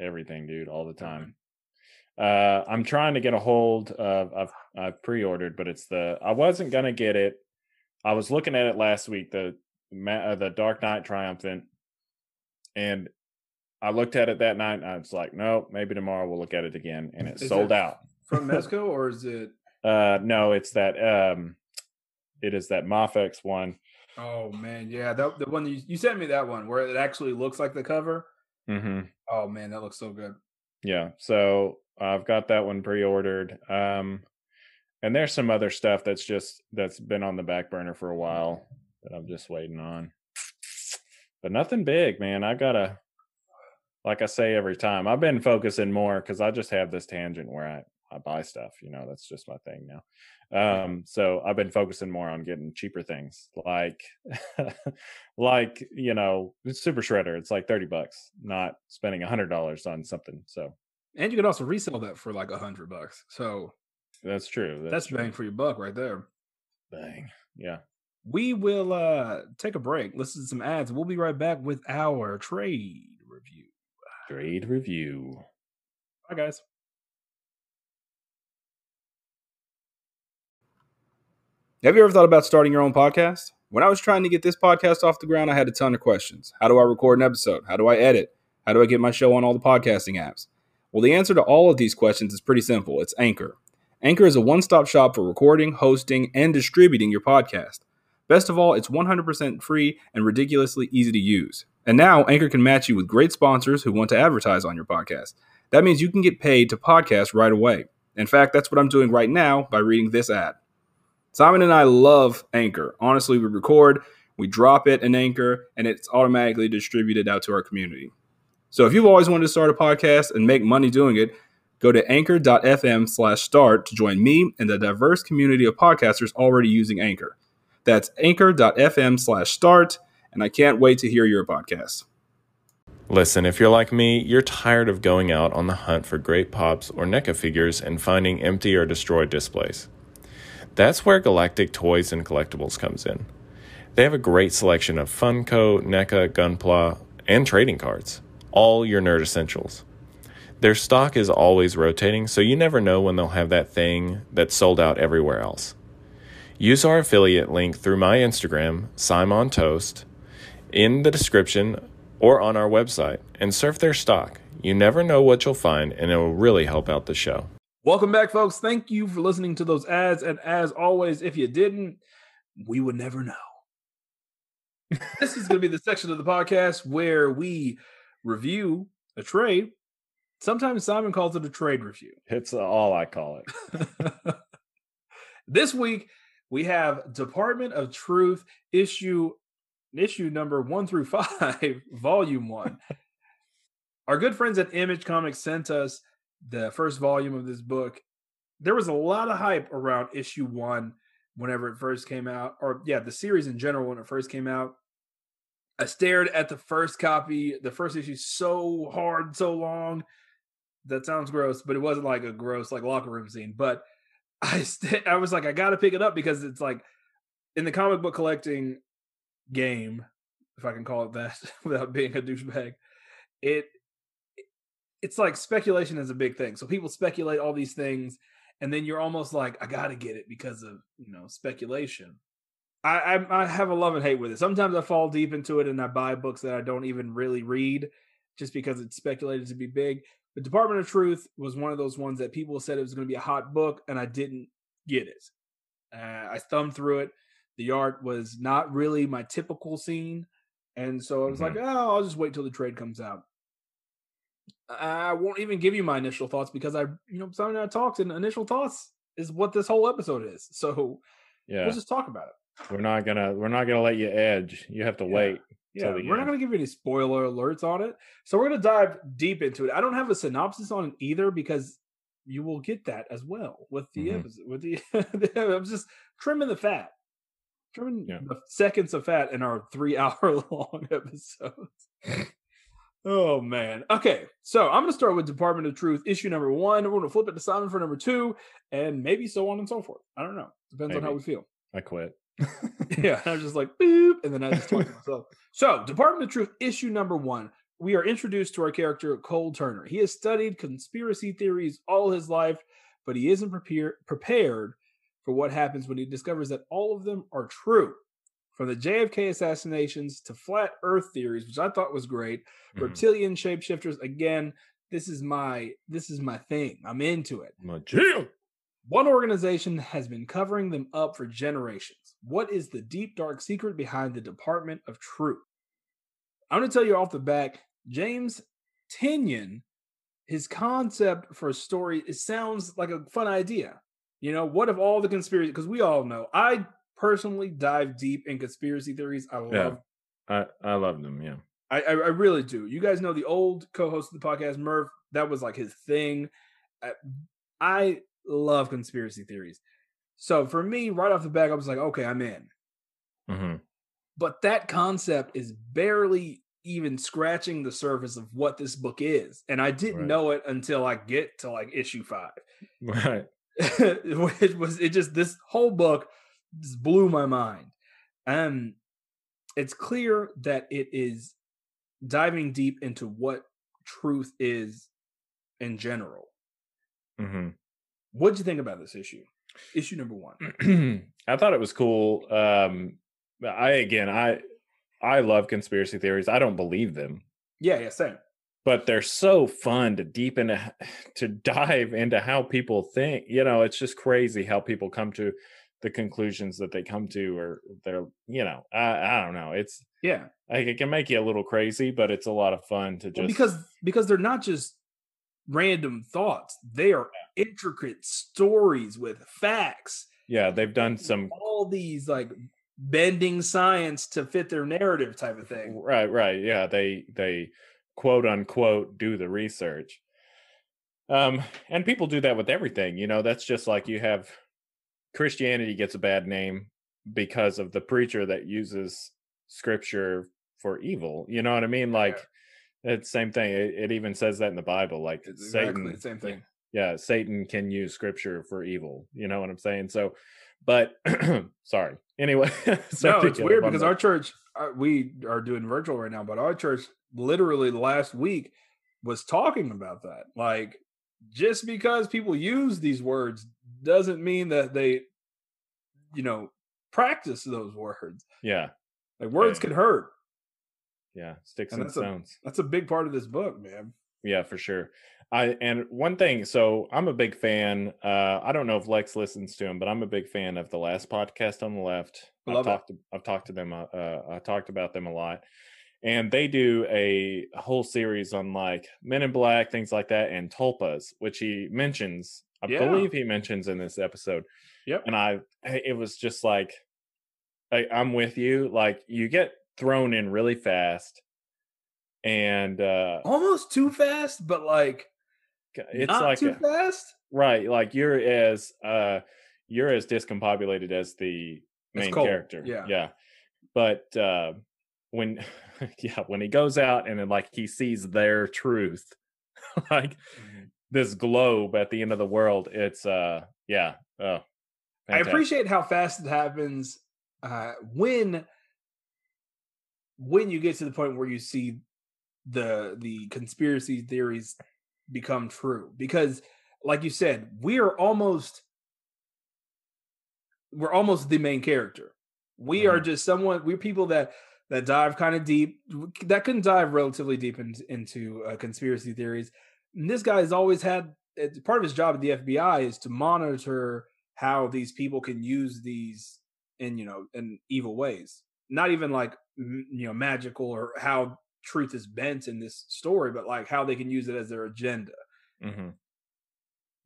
everything, dude, all the time. Uh, I'm trying to get a hold of. I've I've pre-ordered, but it's the. I wasn't gonna get it. I was looking at it last week. The uh, the Dark Knight Triumphant, and I looked at it that night. and I was like, no, maybe tomorrow we'll look at it again, and it Is sold it- out. From Mezco, or is it? Uh, no, it's that. Um, it is that Mafex one. Oh man, yeah, that the one you, you sent me that one where it actually looks like the cover. Mm-hmm. Oh man, that looks so good. Yeah. So I've got that one pre-ordered. Um and there's some other stuff that's just that's been on the back burner for a while that I'm just waiting on. But nothing big, man. I got to like I say every time, I've been focusing more cuz I just have this tangent where I I buy stuff, you know, that's just my thing now. Um so I've been focusing more on getting cheaper things like like, you know, super shredder, it's like 30 bucks, not spending a $100 on something. So And you could also resell that for like a hundred bucks. So That's true. that's, true. bang for your buck right there. Bang. Yeah. We will uh take a break, listen to some ads. We'll be right back with our trade review. Trade review. Bye guys. Have you ever thought about starting your own podcast? When I was trying to get this podcast off the ground, I had a ton of questions. How do I record an episode? How do I edit? How do I get my show on all the podcasting apps? Well, the answer to all of these questions is pretty simple it's Anchor. Anchor is a one stop shop for recording, hosting, and distributing your podcast. Best of all, it's 100% free and ridiculously easy to use. And now, Anchor can match you with great sponsors who want to advertise on your podcast. That means you can get paid to podcast right away. In fact, that's what I'm doing right now by reading this ad. Simon and I love Anchor. Honestly, we record, we drop it in Anchor, and it's automatically distributed out to our community. So if you've always wanted to start a podcast and make money doing it, go to anchor.fm slash start to join me and the diverse community of podcasters already using Anchor. That's anchor.fm slash start, and I can't wait to hear your podcast. Listen, if you're like me, you're tired of going out on the hunt for great pops or NECA figures and finding empty or destroyed displays. That's where Galactic Toys and Collectibles comes in. They have a great selection of Funko, NECA, Gunpla, and trading cards, all your nerd essentials. Their stock is always rotating, so you never know when they'll have that thing that's sold out everywhere else. Use our affiliate link through my Instagram, Simon Toast, in the description or on our website and surf their stock. You never know what you'll find, and it will really help out the show. Welcome back, folks. Thank you for listening to those ads. And as always, if you didn't, we would never know. this is going to be the section of the podcast where we review a trade. Sometimes Simon calls it a trade review. It's all I call it. this week we have Department of Truth issue issue number one through five, volume one. Our good friends at Image Comics sent us the first volume of this book. there was a lot of hype around issue one whenever it first came out, or yeah, the series in general when it first came out. I stared at the first copy, the first issue, so hard, so long. That sounds gross, but it wasn't like a gross like locker room scene. But I st- I was like, I got to pick it up because it's like in the comic book collecting game, if I can call it that without being a douchebag. It it's like speculation is a big thing. So people speculate all these things, and then you're almost like, I got to get it because of you know speculation. I, I I have a love and hate with it. Sometimes I fall deep into it and I buy books that I don't even really read just because it's speculated to be big. The Department of Truth was one of those ones that people said it was going to be a hot book, and I didn't get it. Uh, I thumbed through it. The art was not really my typical scene, and so I was Mhm. like, "Oh, I'll just wait till the trade comes out." I won't even give you my initial thoughts because I, you know, Simon and I talked, and initial thoughts is what this whole episode is. So Yeah, we'll just talk about it. we're not gonna we're not gonna let you edge. You have to Yeah. wait. Yeah, we're not going to give you any spoiler alerts on it. So we're going to dive deep into it. I don't have a synopsis on it either because you will get that as well with the Mhm. episode. With the, I'm just trimming the fat, trimming Yeah. the seconds of fat in our three hour long episodes. oh man. Okay, so I'm going to start with Department of Truth issue number one. We're going to flip it to Simon for number two, and maybe so on and so forth. I don't know. Depends on how we feel I quit. yeah, I was just like boop, and then I just talked to myself. So, Department of Truth, issue number one. We are introduced to our character Cole Turner. He has studied conspiracy theories all his life, but he isn't prepare- prepared for what happens when he discovers that all of them are true. From the JFK assassinations to flat Earth theories, which I thought was great, Mhm. reptilian shapeshifters. Again, this is my this is my thing. I'm into it. My jam. One organization has been covering them up for generations. What is the deep, dark secret behind the Department of Truth? I'm going to tell you off the back James Tynion, his concept for a story, it sounds like a fun idea. You know, what if all the conspiracy, because we all know, I personally dive deep in conspiracy theories. I love, Yeah. I I love them. Yeah. I, I, I really do. You guys know the old co host of the podcast, Murph, that was like his thing. I, I love conspiracy theories. So for me, right off the back, I was like, okay, I'm in. hmm But that concept is barely even scratching the surface of what this book is. And I didn't Right. know it until I get to like issue five. Right. Which was it just this whole book just blew my mind. Um it's clear that it is diving deep into what truth is in general. hmm What'd you think about this issue? Issue number one. I thought it was cool. Um, I again, I I love conspiracy theories. I don't believe them, Yeah, yeah, same. but they're so fun to deep into to dive into how people think. You know, it's just crazy how people come to the conclusions that they come to, or they're you know, I I don't know. It's Yeah. like it can make you a little crazy, but it's a lot of fun to just Well, because because they're not just random thoughts. They are intricate stories with facts. yeah, they've done some all these like bending science to fit their narrative type of thing. Right, right. Yeah, they they quote unquote do the research. Um and people do that with everything, you know, that's just like you have Christianity gets a bad name because of the preacher that uses scripture for evil. You know what I mean? Like it's same thing. It, it even says that in the Bible like It's Satan the same thing. yeah, Satan can use scripture for evil. You know what I'm saying? So but sorry. Anyway, sorry no, it's weird because that. our church uh, we are doing virtual right now, but our church literally last week was talking about that. Like just because people use these words doesn't mean that they you know practice those words. yeah, Like words Yeah. can hurt. yeah, sticks And and that's a- stones. That's a big part of this book, man. Yeah, for sure. I and one thing, so I'm a big fan. Uh, I don't know if Lex listens to him, but I'm a big fan of the last podcast on the left. I've it. talked. To, I've talked to them. Uh, uh, I talked about them a lot, and they do a whole series on like Men in Black, things like that, and tulpas, which he mentions. I Yeah. believe he mentions in this episode. Yep. And I, it was just like, I, I'm with you. Like you get thrown in really fast, and uh Almost too fast, but like it's like too a- fast. right, like you're as uh you're as discombobulated as the main character. yeah. Yeah. But uh when yeah, when he goes out and then like he sees their truth, like. This globe at the end of the world, it's uh yeah. Oh. I appreciate how fast it happens uh, when when you get to the point where you see the the conspiracy theories become true because like you said we are almost we're almost the main character we are Mhm. just someone we're people that that dive kind of deep that can dive relatively deep in, into uh, conspiracy theories and this guy has always had part of his job at the fbi is to monitor how these people can use these in you know in evil ways. Not even like you know magical or how truth is bent in this story but like how they can use it as their agenda. Mhm.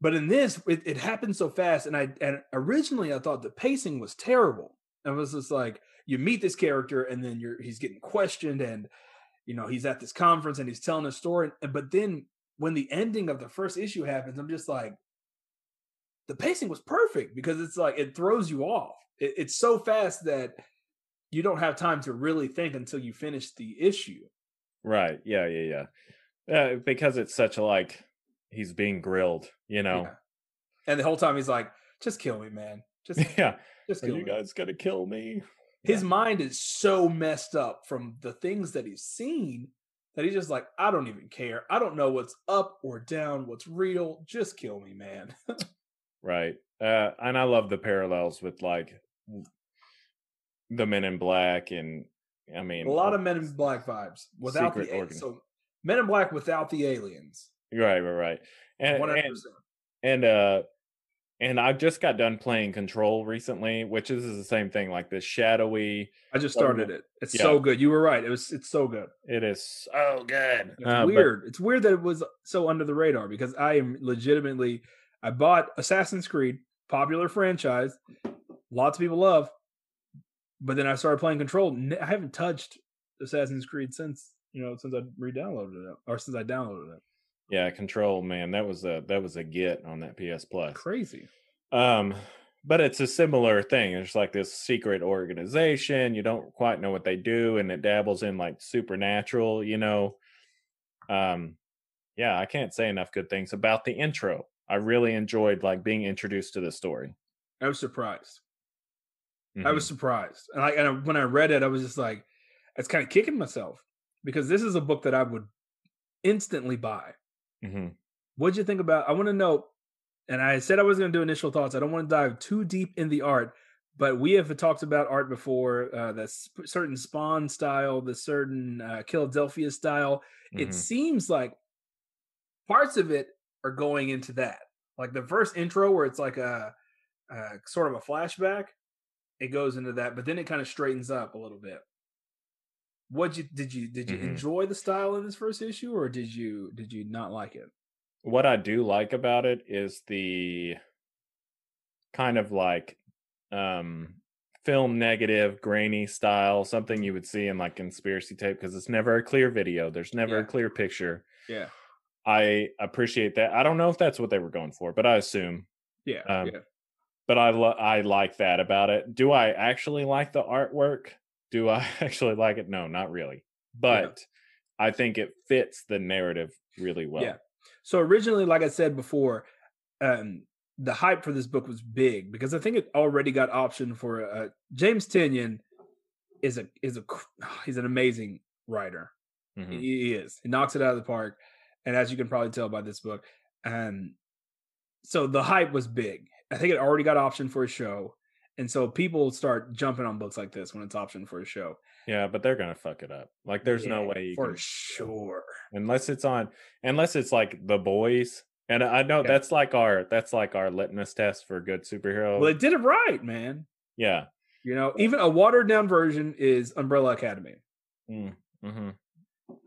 but in this it, it happened so fast and i and originally i thought the pacing was terrible. It was just like you meet this character and then you're he's getting questioned and you know he's at this conference and he's telling a story but then when the ending of the first issue happens i'm just like the pacing was perfect because it's like it throws you off it, it's so fast that you don't have time to really think until you finish the issue Right. Yeah, yeah, yeah. Uh, because it's such a like he's being grilled, you know. Yeah. and the whole time he's like just kill me man just Yeah. just Are kill you me guys gonna kill me? his mind is so messed up from the things that he's seen that he's just like, I don't even care. I don't know what's up or down, what's real. Just kill me, man. Right. Uh and I love the parallels with like the men in black and I mean a lot of Men in Black vibes without the organ. so Men in Black without the aliens. right, right, right. And One hundred and, percent. and uh and I just got done playing Control recently, which is the same thing, like this shadowy. I just started it. It's Yeah. so good. You were right. It was. It's so good. It is so good. It's Uh, but- weird. It's weird that it was so under the radar because I am legitimately. I bought Assassin's Creed, popular franchise, lots of people love, but then I started playing Control. I haven't touched Assassin's Creed since you know since I re-downloaded it or since I downloaded it. Yeah, Control, man, that was a that was a get on that PS Plus. Crazy. Um, but it's a similar thing. It's like this secret organization. You don't quite know what they do, and it dabbles in like supernatural. You know, um, yeah, I can't say enough good things about the intro. I really enjoyed like being introduced to the story. I was surprised. I Mhm. was surprised, and I and I, when I read it, I was just like, "It's kind of kicking myself because this is a book that I would instantly buy. Mhm. What'd you think about? I want to know, and I said I was going to do initial thoughts. I don't want to dive too deep in the art, but we have talked about art before. Uh, the sp- certain Spawn style, the certain uh, Philadelphia style. It Mhm. seems like parts of it are going into that. Like the first intro, where it's like a, a sort of a flashback, it goes into that, but then it kind of straightens up a little bit. What you did you did you Mhm. enjoy the style in this first issue, or did you did you not like it? what I do like about it is the kind of like um film negative grainy style something you would see in like conspiracy tape because it's never a clear video there's never Yeah. a clear picture Yeah, i appreciate that i don't know if that's what they were going for but i assume yeah, Um, yeah. but i lo- i like that about it do i actually like the artwork do i actually like it no not really but i think it fits the narrative really well Yeah. So originally, like I said before, um, the hype for this book was big because I think it already got option for uh, James Tynion is a is a he's an amazing writer. Mhm. He, he is. He knocks it out of the park, and as you can probably tell by this book, um, so the hype was big. I think it already got option for a show, and so people start jumping on books like this when it's option for a show. yeah but they're gonna fuck it up like there's no way you for can sure. unless it's on unless it's like the boys and i know Yeah. that's like our that's like our litmus test for good superhero Well, they did it right, man. yeah You know, even a watered down version is Umbrella Academy. mm-hmm.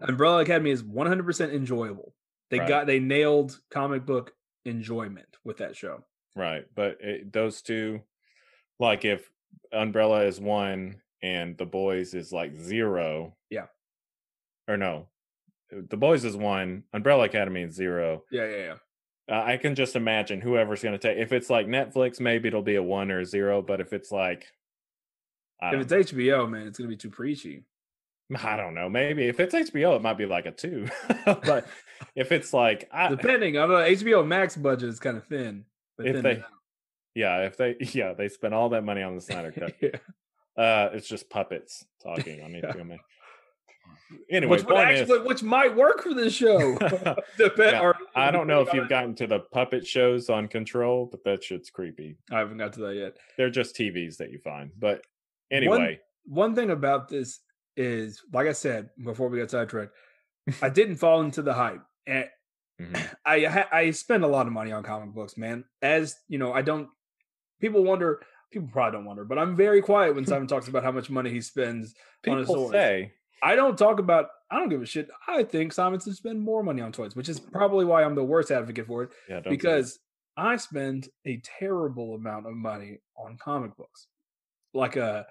Umbrella Academy is 100% enjoyable. They Right. got they nailed comic book enjoyment with that show. right but it, those two like if umbrella is one and the boys is like zero Yeah. or no the boys is one umbrella academy is zero Yeah, yeah, yeah. Uh, I can just imagine whoever's going to take. If it's like Netflix, maybe it'll be a one or a zero. But if it's like, I If it's HBO, man, it's gonna be too preachy. I don't know. Maybe if it's HBO, it might be like a two. but if it's like, I, Depending on the HBO Max budget is kind of thin. But If thin they- enough. Yeah, if they, yeah, they spent all that money on the Snyder cut. yeah. Uh, it's just puppets talking on HBO Max. Anyway, which point is- which might work for this show. Yeah, I don't know if you've got. gotten to the puppet shows on Control, but that shit's creepy. I haven't got to that yet. They're just TVs that you find. But anyway, One thing about this is, like I said before we got sidetracked, I didn't fall into the hype, and Mhm. I I spend a lot of money on comic books, man. As you know, I don't. People wonder. People probably don't wonder, but I'm very quiet when Simon talks about how much money he spends on his people toys. say, I don't talk about. I don't give a shit. I think Simon should spend more money on toys, which is probably why I'm the worst advocate for it yeah, because I spend a terrible amount of money on comic books. Like a,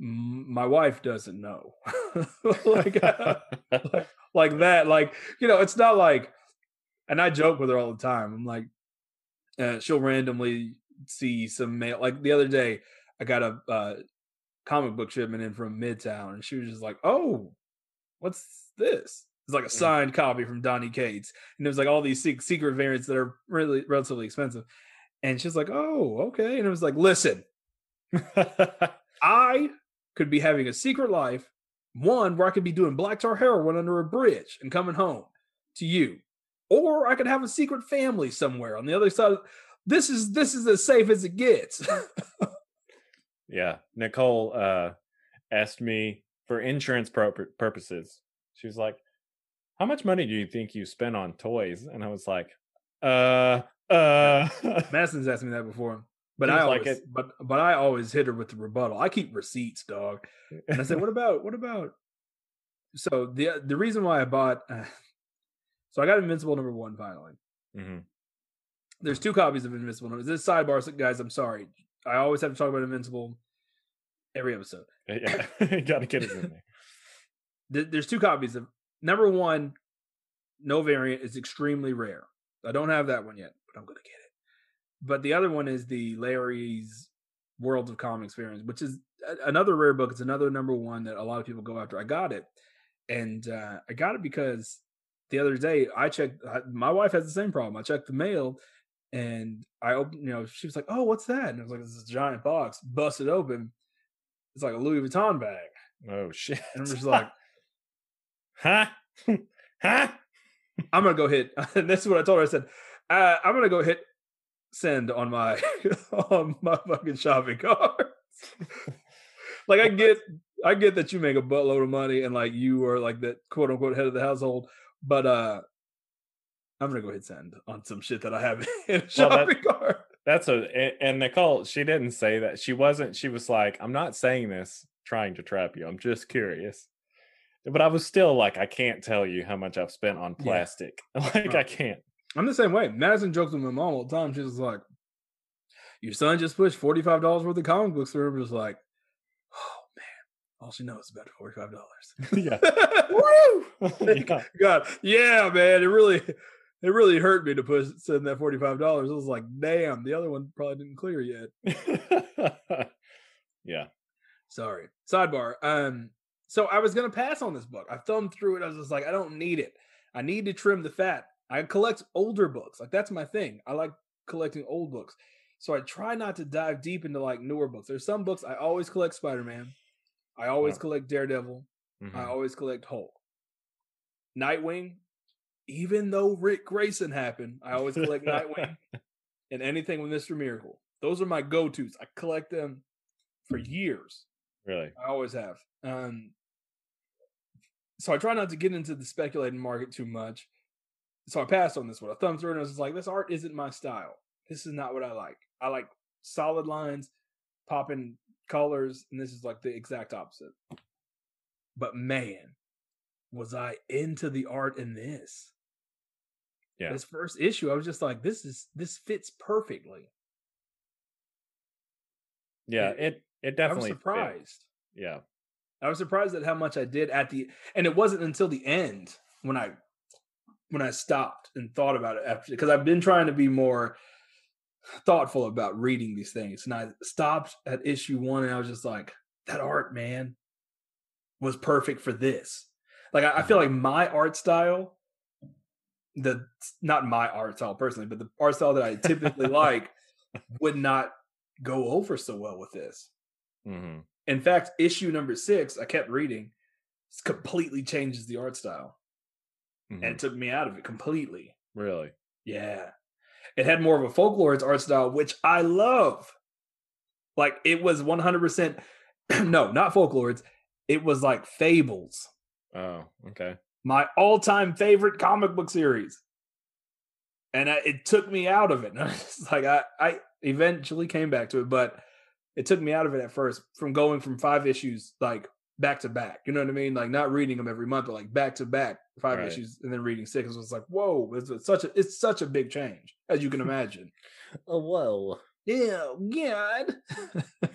m- my wife doesn't know, like like like that. Like you know, it's not like, and I joke with her all the time. I'm like, uh, she'll randomly see some mail. Like the other day, I got a uh, comic book shipment in from Midtown, and she was just like, "Oh, what's this?" It's like a signed copy from Donny Cates, and it was like all these secret variants that are really relatively expensive. And she's like, "Oh, okay." And it was like, "Listen, I could be having a secret life, one where I could be doing black tar heroin under a bridge and coming home to you, or I could have a secret family somewhere on the other side. Of, this is this is as safe as it gets. yeah, Nicole uh, asked me for insurance pur- purposes. She was like, "How much money do you think you spent on toys?" And I was like, "Uh, uh." Madison's asked me that before, but I like always, it- but but I always hit her with the rebuttal. I keep receipts, dog. And I said, "What about what about?" So the the reason why I bought, uh, so I got Invincible number one finally. Mhm. There's two copies of Invincible. This is sidebar, so guys. I'm sorry. I always have to talk about Invincible every episode. Yeah, got to get it in there. There's two copies of number one. No variant is extremely rare. I don't have that one yet, but I'm gonna get it. But the other one is the Larry's World of Comics variant, which is another rare book. It's another number one that a lot of people go after. I got it, and uh, I got it because the other day I checked. I, my wife has the same problem. I checked the mail, and I opened. You know, she was like, "Oh, what's that?" And I was like, "This is a giant box." Busted open. It's like a Louis Vuitton bag, Oh shit! and I'm just like, huh, huh. I'm gonna go hit. And this is what I told her. I said, uh, I'm gonna go hit send on my on my fucking shopping cart. like I get, I get that you make a buttload of money and like you are like that quote unquote head of the household, but uh I'm gonna go ahead and send on some shit that I have in a Well, that- shopping cart. That's a and Nicole. She didn't say that. She wasn't. She was like, "I'm not saying this trying to trap you. I'm just curious." But I was still like, I can't tell you how much I've spent on Yeah. plastic. Like I can't. I'm the same way. Madison jokes with my mom all the time. She's like, "Your son just pushed forty five dollars worth of comic books through." I'm just like, "Oh man, all she knows is about forty five dollars." Yeah. Woo! Yeah. God, yeah, man, it really, it really hurt me to push send that forty five dollars. I was like, damn, the other one probably didn't clear yet. yeah. Sorry. Sidebar. Um, so I was gonna pass on this book. I thumbed through it. I was just like, I don't need it. I need to trim the fat. I collect older books. Like that's my thing. I like collecting old books. So I try not to dive deep into like newer books. There's some books I always collect Spider Man. I always Yeah. collect Daredevil. I Mhm. always collect Hulk. Nightwing, even though Dick Grayson happened, I always collect Nightwing and anything with Mr. Miracle. Those are my go-tos. I collect them for years. Really. I always have. Um, so I try not to get into the speculating market too much. So I passed on this one. I thumbed through it and I was like, this art isn't my style. This is not what I like. I like solid lines, popping colors, and this is like the exact opposite. But man, was I into the art in this. Yeah. This first issue, I was just like, this is this fits perfectly. Yeah. It- It it I was definitely fit. surprised. Yeah. I was surprised at how much I did at the and it wasn't until the end when I when I stopped and thought about it after because I've been trying to be more thoughtful about reading these things. And I stopped at issue one and I was just like, that art, man, was perfect for this. Like I, I feel mm-hmm. like my art style, the not my art style personally, but the art style that I typically like would not go over so well with this. hmm In fact, issue number six, I kept reading, completely changes the art style. And it took me out of it completely. mm-hmm. Really? Yeah. It had more of a folklorist art style, which I love. Like it was 100%, no, not folklorist. It was like Fables, Oh, okay. My all time favorite comic book series. And I, it took me out of it. It's like I, I eventually came back to it, but it took me out of it at first from going from five issues like back to back. You know what I mean? Like not reading them every month, but like back to back five Right. issues and then reading six. It was like, whoa, it's, it's such a it's such a big change, as you can imagine. Oh, whoa. Yeah, oh, God.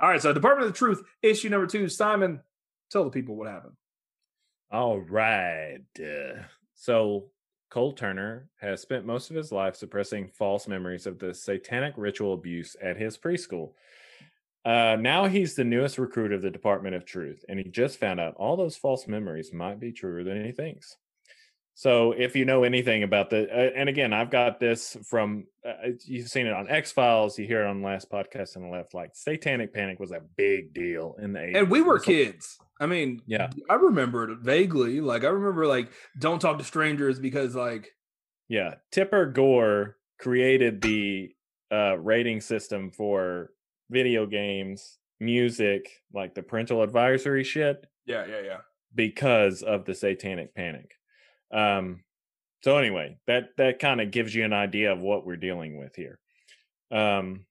All right, so Department of the Truth, issue number two. Simon, tell the people what happened. All right. Uh, so Cole Turner has spent most of his life suppressing false memories of the satanic ritual abuse at his preschool. Uh, now he's the newest recruit of the Department of Truth, and he just found out all those false memories might be truer than he thinks. So, if you know anything about the, uh, and again, I've got this from uh, you've seen it on X Files, you hear it on last podcast on the left. Like, Satanic Panic was a big deal in the 80s. And we were like- kids. I mean, Yeah. I remember it vaguely. Like I remember like don't talk to strangers because like Yeah, Tipper Gore created the uh, rating system for video games, music, like the parental advisory shit, yeah, yeah, yeah. because of the Satanic Panic. Um, so anyway, that that kind of gives you an idea of what we're dealing with here. Um,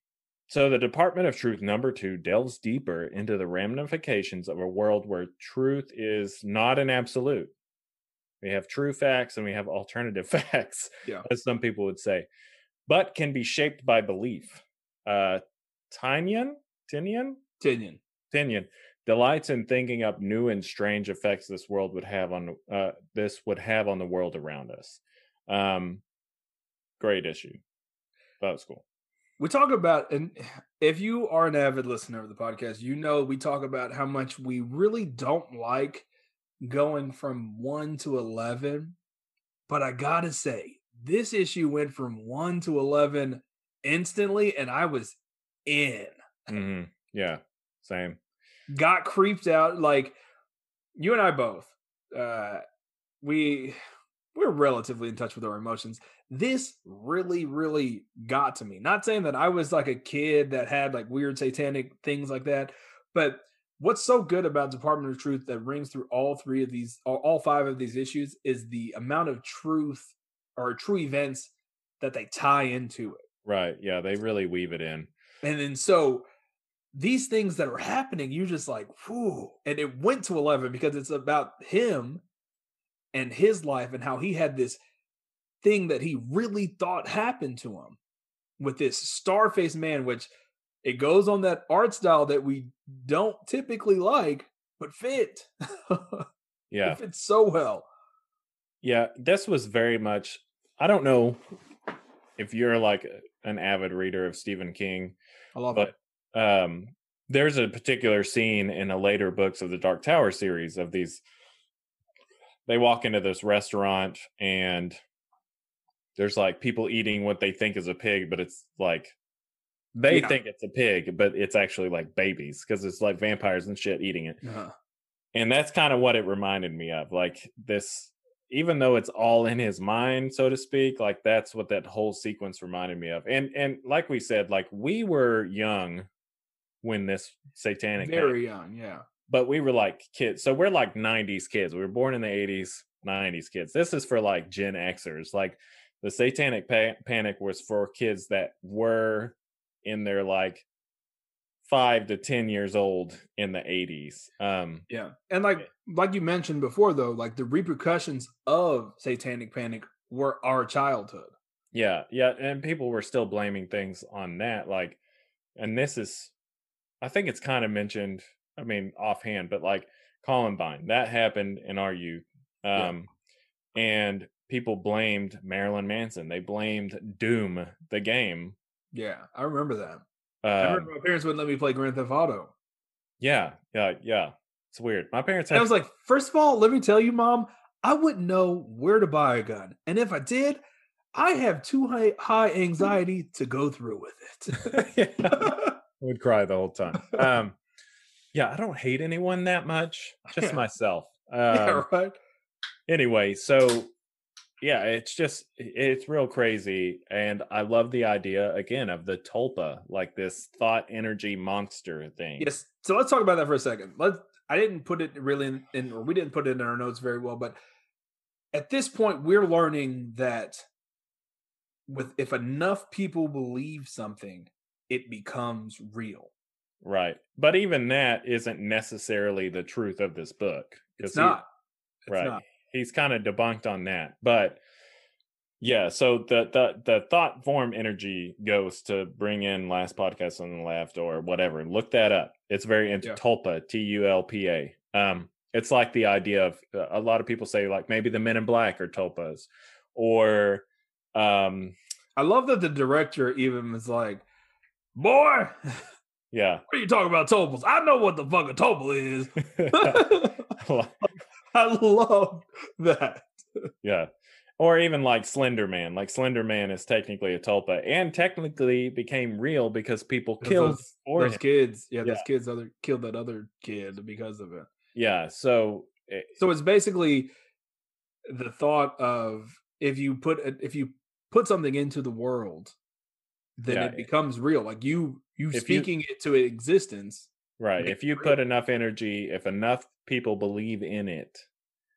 so the Department of Truth number two delves deeper into the ramifications of a world where truth is not an absolute. We have true facts and we have alternative facts, Yeah. as some people would say, but can be shaped by belief. Uh, Tynion, Tynion, Tynion. Tynion delights in thinking up new and strange effects this world would have on uh, this would have on the world around us. Um, great issue. That was cool. We talk about and if you are an avid listener of the podcast, you know we talk about how much we really don't like going from 1 to 11. But I got to say, this issue went from 1 to 11 instantly and I was in. hmm Yeah, same. got creeped out like you and I both uh we we're relatively in touch with our emotions this really really got to me not saying that I was like a kid that had like weird satanic things like that but what's so good about Department of Truth that rings through all three of these all, all five of these issues is the amount of truth or true events that they tie into it Right. Yeah, they really weave it in. and then so these things that are happening, you're just like, whew. And it went to 11 because it's about him and his life and how he had this thing that he really thought happened to him with this star faced man, which it goes on that art style that we don't typically like, but fit. Yeah. it fits so well. Yeah, this was very much. I don't know if you're like an avid reader of Stephen King, I love but it. um, there's a particular scene in the later books of the Dark Tower series of these. They walk into this restaurant and there's like people eating what they think is a pig, but it's like they Yeah. think it's a pig, but it's actually like babies because it's like vampires and shit eating it Uh-huh. and that's kind of what it reminded me of like this even though it's all in his mind so to speak like that's what that whole sequence reminded me of and and like we said like we were young when this satanic Very young, yeah. but we were like kids so we're like 90s kids we were born in the 80s 90s kids this is for like gen xers like the satanic pa- panic was for kids that were in their like five to ten years old in the 80s um Yeah. And like like you mentioned before though, like the repercussions of satanic panic were our childhood. Yeah, yeah, and people were still blaming things on that. Like, and this is, I think it's kind of mentioned. I mean, offhand, but like Columbine, that happened in our youth, Yeah. um, and people blamed Marilyn Manson. They blamed Doom, the game. Yeah, I remember that. I Um, remember my parents wouldn't let me play Grand Theft Auto. yeah, yeah, yeah. It's weird. My parents And I was like, first of all, let me tell you, mom, I wouldn't know where to buy a gun. And if I did, I have too high, high anxiety to go through with it. I would cry the whole time. Um, yeah, I don't hate anyone that much, just Yeah. myself. Um, yeah, right. anyway, so yeah, it's just it's real crazy, and I love the idea again of the tulpa, like this thought energy monster thing. Yes. So let's talk about that for a second. Let I didn't put it really in, in or we didn't put it in our notes very well, but at this point we're learning that with if enough people believe something, it becomes real. Right, but even that isn't necessarily the truth of this book. It's he- not. It's right not. He's kind of debunked on that but yeah so the the the thought form energy goes to bring in last podcast on the left or whatever look that up it's very into Yeah. tulpa t-u-l-p-a um it's like the idea of uh, a lot of people say like maybe the men in black are tulpas or um I love that the director even was like, Boy, Yeah. what are you talking about topals? I know what the fuck a topal is. I love that. yeah or even like slender man like slender man is technically a tulpa and technically became real because people killed those, those kids. Yeah, those kids other killed that other kid because of it. Yeah. So eh, So it's basically the thought of if you put a- if you put something into the world, then Yeah. it becomes real. Like you you If you- speaking it to existence, right, if you real. put enough energy, if enough people believe in it,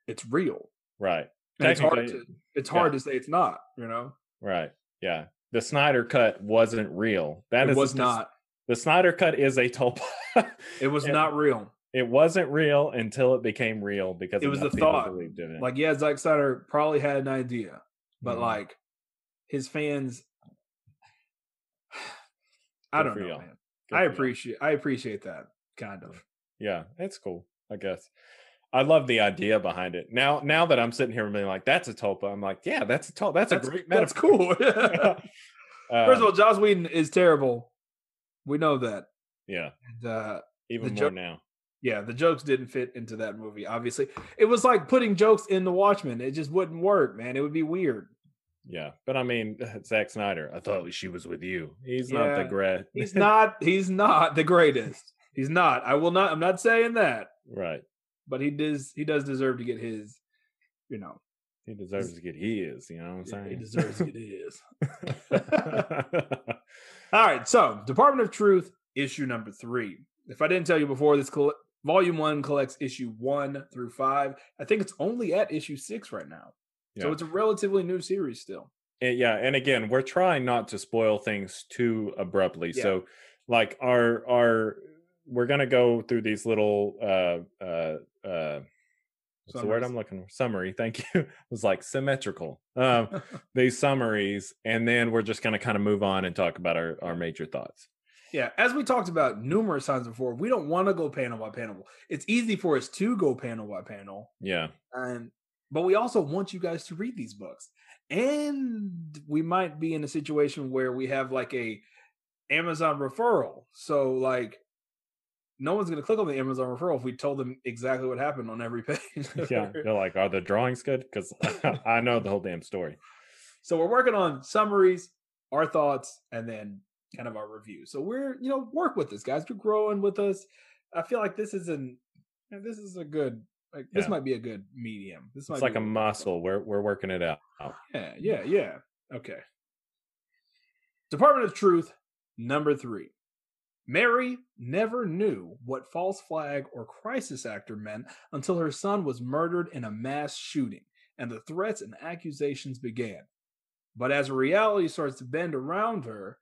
it's real. right, it's hard to it's yeah. hard to say it's not, you know? right, yeah. The Snyder cut wasn't real. That it is was not. The Snyder cut is a tulpa. It was Yeah. not real. it wasn't real until it became real because It was the thought. believed in it. Like, yeah, Zack Snyder probably had an idea, but Mhm. like his fans I Good don't know, man. Good I appreciate I appreciate that kind of. Yeah, it's cool. I guess. I love the idea behind it. Now, now that I'm sitting here and being like, "That's a tulpa," I'm like, "Yeah, that's a tulpa. That's, That's, a great that's metaphor." cool. First Uh, of all, Joss Whedon is terrible. We know that. yeah, And, uh, even more joke- now. yeah, the jokes didn't fit into that movie. Obviously, it was like putting jokes in The Watchmen. It just wouldn't work, man. It would be weird. Yeah, but I mean, Zack Snyder. I thought she was with you. He's not the great. He's not. He's not the greatest. He's not. I will not. I'm not saying that, right. but he does. He does deserve to get his. You know, He deserves to get his. You know what I'm saying? he deserves to get his. All right, so Department of Truth, issue number three. If I didn't tell you before, this coll- volume one collects issue one through five. I think it's only at issue six right now, Yeah. so it's a relatively new series still. And yeah, and again, we're trying not to spoil things too abruptly. Yeah. So, like our our we're gonna go through these little uh uh uh what's the word I'm looking for? Summary. Thank you. it was like symmetrical. Um these summaries, and then we're just gonna kind of move on and talk about our our major thoughts. Yeah, as we talked about numerous times before, we don't want to go panel by panel. It's easy for us to go panel by panel, Yeah. and but we also want you guys to read these books. And we might be in a situation where we have like a Amazon referral. So like no one's gonna click on the Amazon referral if we told them exactly what happened on every page. Yeah. They're like, are the drawings good? Because I know the whole damn story. So we're working on summaries, our thoughts, and then kind of our review. So we're, you know, work with this, guys. You're growing with us. I feel like this is an this is a good like this might be a good medium. This might It's be like a muscle. We're we're working it out. Yeah, yeah, yeah. Okay. Department of Truth, number three. Mary never knew what false flag or crisis actor meant until her son was murdered in a mass shooting and the threats and accusations began. But as reality starts to bend around her,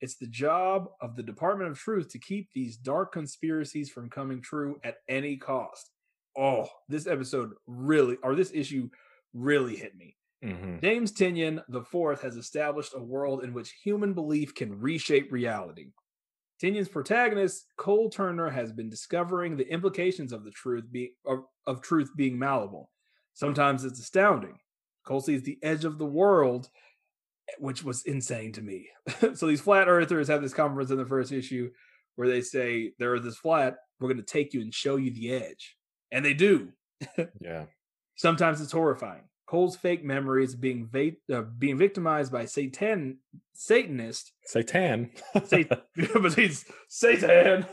it's the job of the Department of Truth to keep these dark conspiracies from coming true at any cost. Oh, this episode really, or this issue really hit me. hmm James Tynion IV has established a world in which human belief can reshape reality. Tynion's protagonist, Cole Turner, has been discovering the implications of the truth being of, of truth being malleable. Sometimes it's astounding, Cole sees the edge of the world, which was insane to me. so these flat earthers have this conference in the first issue where they say the earth is flat, we're going to take you and show you the edge. And they do. Yeah. Sometimes it's horrifying. Cole's fake memories being va- uh, being victimized by Satan Satanist. Satan. Sat- but he's Satan.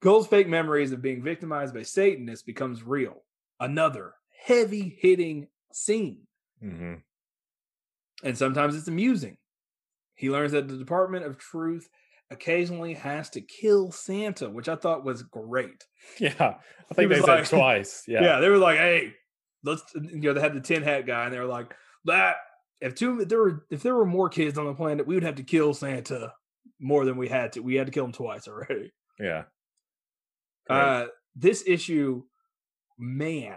Cole's fake memories of being victimized by Satanists becomes real. Another heavy hitting scene. hmm And sometimes it's amusing. He learns that the Department of Truth occasionally has to kill Santa, which I thought was great. Yeah. I think they said twice. Yeah. Yeah. they were like, "Hey, let's," you know, they had the tin hat guy, and they were like, "That if two if there were if there were more kids on the planet, we would have to kill Santa more than we had to. We had to kill him twice already." Yeah. Uh, this issue, man,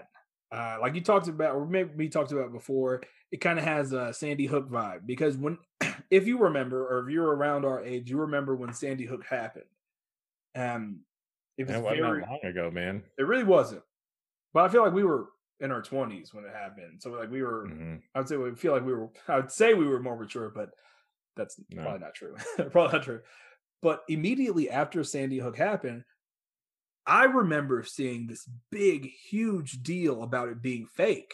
uh, like you talked about, or maybe we talked about before, it kind of has a Sandy Hook vibe because when, if you remember, or if you're around our age, you remember when Sandy Hook happened. Um, it was That wasn't very, long ago, man. it really wasn't, but I feel like we were in our twenties when it happened. So like we were, hmm I would say we feel like we were. I would say we were more mature, but that's No. probably not true. probably not true. But immediately after Sandy Hook happened, I remember seeing this big, huge deal about it being fake.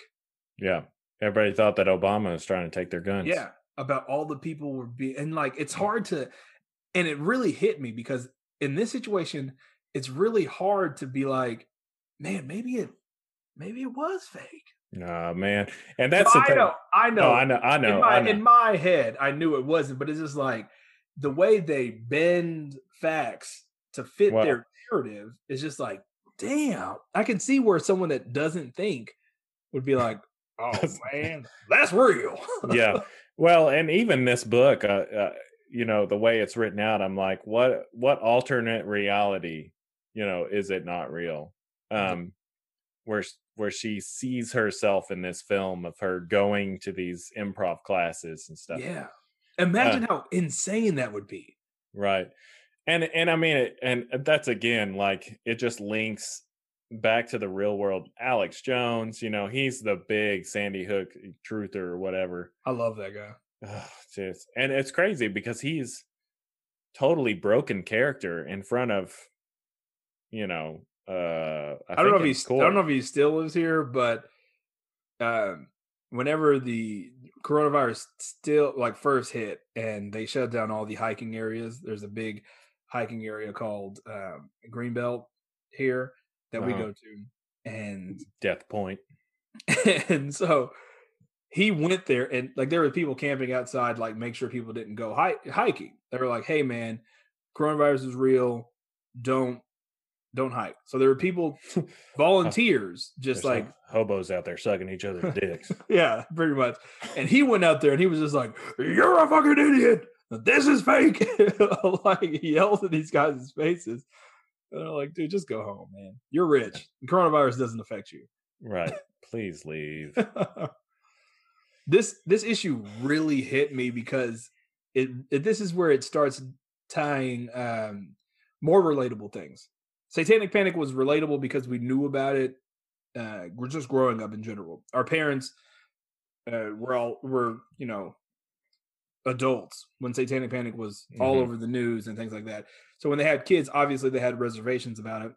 Yeah. Everybody thought that Obama was trying to take their guns. Yeah, about all the people were being, and like it's hard to, and it really hit me because in this situation, it's really hard to be like, man, maybe it, maybe it was fake. Nah, man. And that's the I thing. know, I oh, know, No, I know. I know. in my I know. in my head, I knew it wasn't, but it's just like the way they bend facts to fit Well- their narrative is just like, damn. I can see where someone that doesn't think would be like, oh man, that's real. yeah. Well, and even this book, uh, uh, you know, the way it's written out, I'm like, what what alternate reality, you know, is it not real? Um, where where she sees herself in this film of her going to these improv classes and stuff. yeah. Imagine how insane that would be. Right. And and I mean it and that's again like it just links back to the real world. Alex Jones, you know, he's the big Sandy Hook truther or whatever. I love that guy. Just and it's crazy because he's totally broken character in front of you know uh I, I, don't know if he's I don't know if he still lives here, but um whenever the coronavirus still like first hit and they shut down all the hiking areas, there's a big hiking area called um Greenbelt here that we Uh-huh. go to. And Death Point. and so he went there and like there were people camping outside like make sure people didn't go hi- hiking they were like hey man coronavirus is real don't don't hike so there were people volunteers just There's like hobos out there sucking each other's dicks. yeah pretty much and he went out there and he was just like you're a fucking idiot this is fake! Like he yelled at these guys' faces. And they're like dude just go home man. You're rich. Coronavirus doesn't affect you. Right. Please leave. this this issue really hit me because it, it this is where it starts tying um more relatable things. Satanic panic was relatable because we knew about it uh we're just growing up in general. Our parents uh were all were you know adults when satanic panic was all Mhm. over the news and things like that so when they had kids obviously they had reservations about it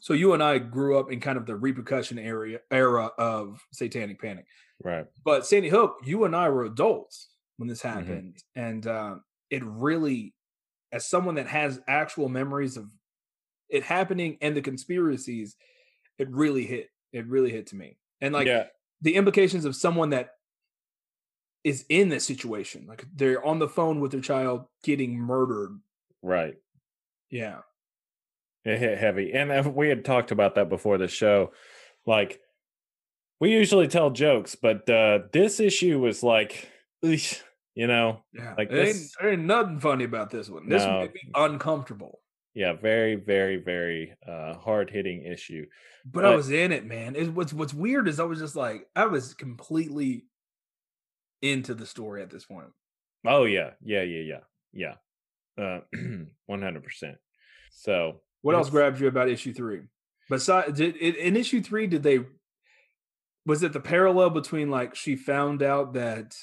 so you and i grew up in kind of the repercussion area era of satanic panic Right. but Sandy Hook, you and I were adults when this Mm-hmm. happened, and uh, it really, as someone that has actual memories of it happening and the conspiracies, it really hit. It really hit to me, and like yeah. the implications of someone that is in this situation, like they're on the phone with their child getting murdered. Right. Yeah, It hit heavy. And uh, we had talked about that before the show. Like, we usually tell jokes, but uh, this issue was like, you know, yeah. Like ain't, this- there ain't nothing funny about this one. This No. one made me uncomfortable. yeah, very, very, very uh, hard hitting issue. but I was in it, man. It, what's what's weird is I was just like I was completely into the story at this point. Oh, yeah. Yeah, yeah, yeah. Yeah. Uh, 100%. So, What else grabbed you about issue three? Besides, did in, in issue three, did they? Was it the parallel between like she found out that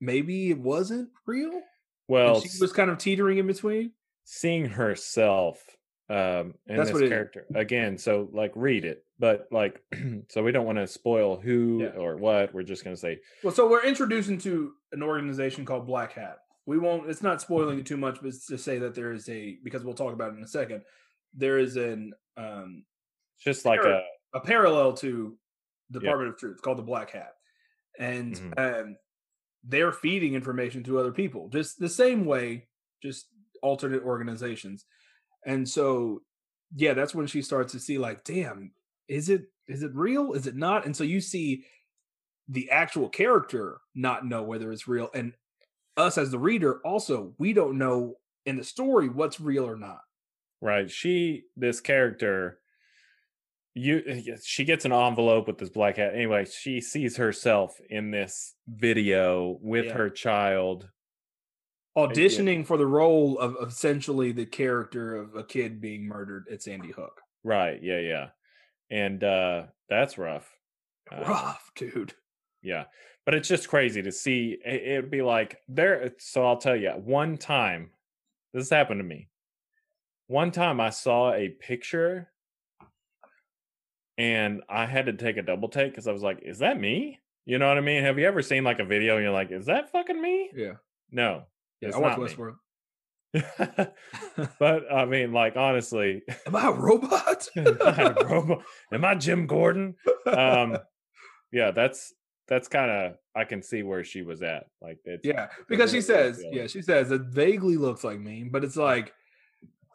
maybe it wasn't real? Well, and she was kind of teetering in between. seeing herself um in That's this character again so like read it but like so we don't want to spoil who Yeah. or what we're just going to say Well, so we're introducing to an organization called Black Hat. We won't. It's not spoiling it too much, but it's to say that there is a because we'll talk about it in a second. There is an um, it's just like a a parallel to Department of Truth called the Black Hat, and Mhm. um, they're feeding information to other people just the same way, just alternate organizations. And so, yeah, that's when she starts to see like, damn, is it is it real? Is it not? And so you see the actual character not know whether it's real, and us as the reader also we don't know in the story what's real or not. right she this character you uh, she gets an envelope with this black hat anyway she sees herself in this video with Yeah. her child auditioning for the role of essentially the character of a kid being murdered at Sandy Hook. right yeah yeah and uh that's rough Uh, Rough, dude. Yeah. But it's just crazy to see. it- It'd be like there. So I'll tell you, one time, this happened to me. One time I saw a picture and I had to take a double take because I was like, is that me? You know what I mean? Have you ever seen like a video and you're like, is that fucking me? Yeah. No. Yeah, It's I watch. Westworld. but I mean, like, honestly, Am I a robot? am I a robot? Am I Jim Gordon? Um, yeah, that's that's kind of I can see where she was at. Like, it's yeah, because she says, feeling. yeah, she says it vaguely looks like me, but it's like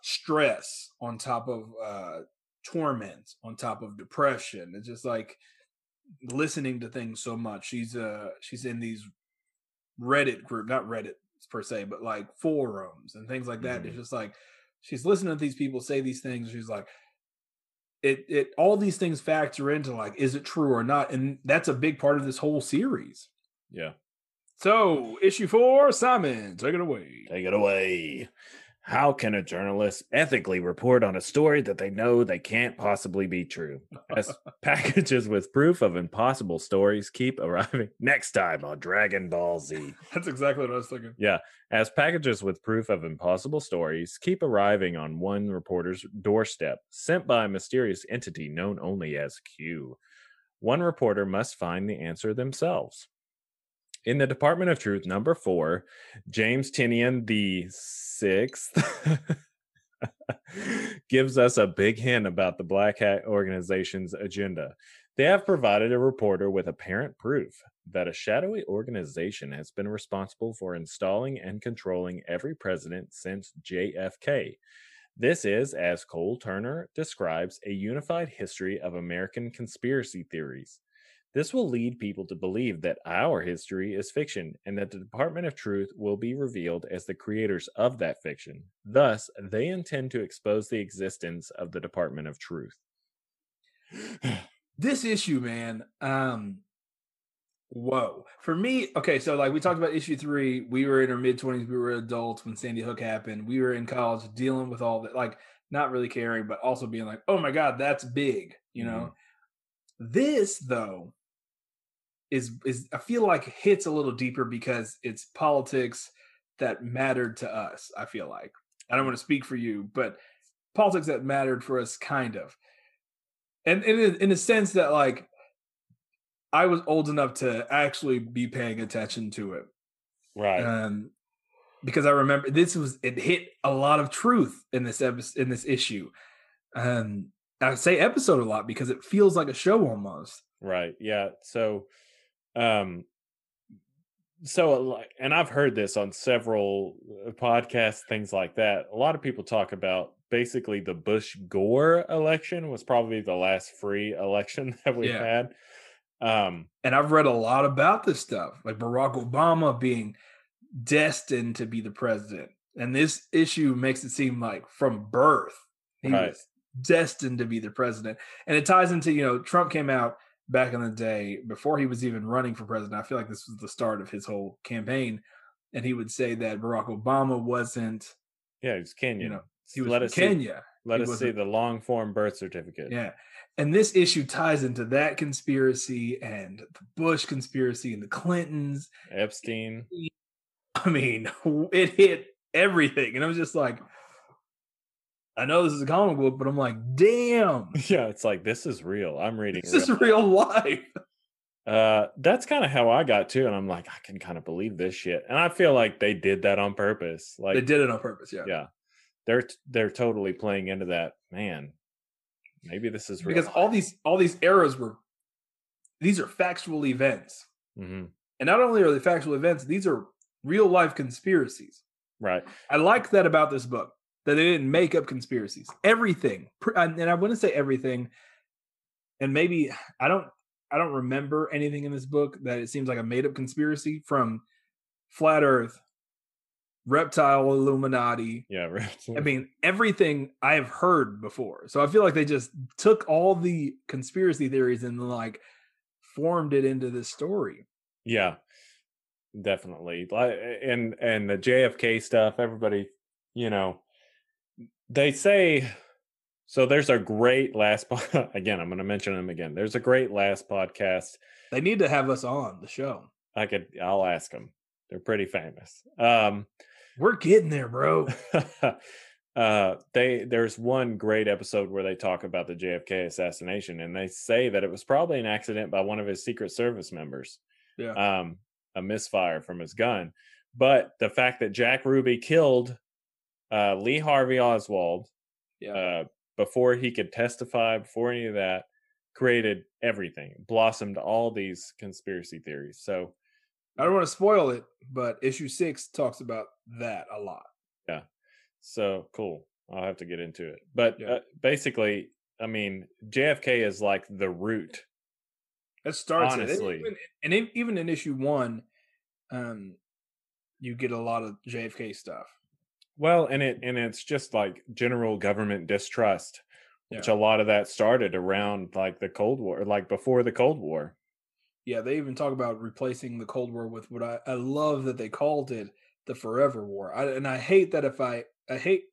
stress on top of uh torment, on top of depression. It's just like listening to things so much. She's uh she's in these Reddit group, not Reddit per se, but like forums and things like that. It's mm-hmm. just like she's listening to these people say these things. She's like, it it all these things factor into like, is it true or not? And that's a big part of this whole series. yeah. So, issue four, Simon, take it away. Take it away. How can a journalist ethically report on a story that they know they can't possibly be true? As packages with proof of impossible stories keep arriving next time on Dragon Ball Z. That's exactly what I was thinking. Yeah. As packages with proof of impossible stories keep arriving on one reporter's doorstep, sent by a mysterious entity known only as Q, one reporter must find the answer themselves. In the Department of Truth, number four, James Tynion the sixth gives us a big hint about the Black Hat organization's agenda. They have provided a reporter with apparent proof that a shadowy organization has been responsible for installing and controlling every president since JFK. This is, as Cole Turner describes, a unified history of American conspiracy theories. This will lead people to believe that our history is fiction and that the Department of Truth will be revealed as the creators of that fiction. Thus, they intend to expose the existence of the Department of Truth. This issue, man, um, whoa. For me, okay, so like we talked about issue three, we were in our mid 20s, we were adults when Sandy Hook happened. We were in college dealing with all that, like not really caring, but also being like, oh my God, that's big, you know? This, though, is is I feel like hits a little deeper because it's politics that mattered to us. I feel like I don't want to speak for you, but politics that mattered for us, kind of, and in in a sense that like I was old enough to actually be paying attention to it, Right. um, because I remember this was it hit a lot of truth in this episode in this issue. Um, I say episode a lot because it feels like a show almost. Right. Yeah. So, um, so and I've heard this on several uh, podcasts, things like that. A lot of people talk about basically the Bush Gore election was probably the last free election that we've Yeah. had. Um, and I've read a lot about this stuff, like Barack Obama being destined to be the president. And this issue makes it seem like from birth, he Right. was destined to be the president. And it ties into, you know, Trump came out back in the day before he was even running for president. I feel like this was the start of his whole campaign. And he would say that Barack Obama wasn't, yeah, he's Kenyan. know, he was let us see, Kenya. Let He us see the long form birth certificate. Yeah. And this issue ties into that conspiracy and the Bush conspiracy and the Clintons. Epstein. I mean, it hit everything. And I was just like, I know this is a comic book, but I'm like, damn, Yeah, it's like this is real. I'm reading. this is real. real life. Uh, that's kind of how I got to, and I'm like, I can kind of believe this shit, and I feel like they did that on purpose. Like, they did it on purpose. Yeah. yeah, they're they're totally playing into that. Man, maybe this is real. Because all these all these eras were these are factual events. hmm And not only are they factual events, these are real life conspiracies. right, I like that about this book that they didn't make up conspiracies. Everything, and I wouldn't say everything, and maybe I don't I don't remember anything in this book that it seems like a made up conspiracy from flat Earth, reptile Illuminati. yeah, right. I mean, everything I have heard before. So I feel like they just took all the conspiracy theories and like formed it into this story. Yeah, definitely. Like, and and the JFK stuff. Everybody, you know, they say. So there's a great last. po- Again, I'm going to mention them again. There's a great last podcast. They need to have us on the show. I could. I'll ask them. They're pretty famous. Um, We're getting there, bro. uh they there's one great episode where they talk about the JFK assassination and they say that it was probably an accident by one of his secret service members Yeah. um a misfire from his gun but the fact that Jack Ruby killed uh Lee Harvey Oswald Yeah. uh before he could testify before any of that created everything blossomed all these conspiracy theories so I don't want to spoil it, but issue six talks about that a lot. Yeah. So cool. I'll have to get into it. But Yeah. uh, basically, I mean, JFK is like the root. That starts it. Honestly. And even, and in- even in issue one, um, you get a lot of JFK stuff. Well, and it and it's just like general government distrust, which Yeah. a lot of that started around like the Cold War, like before the Cold War. Yeah, they even talk about replacing the Cold War with what I, I love that they called it the Forever War. I, and I hate that if I I hate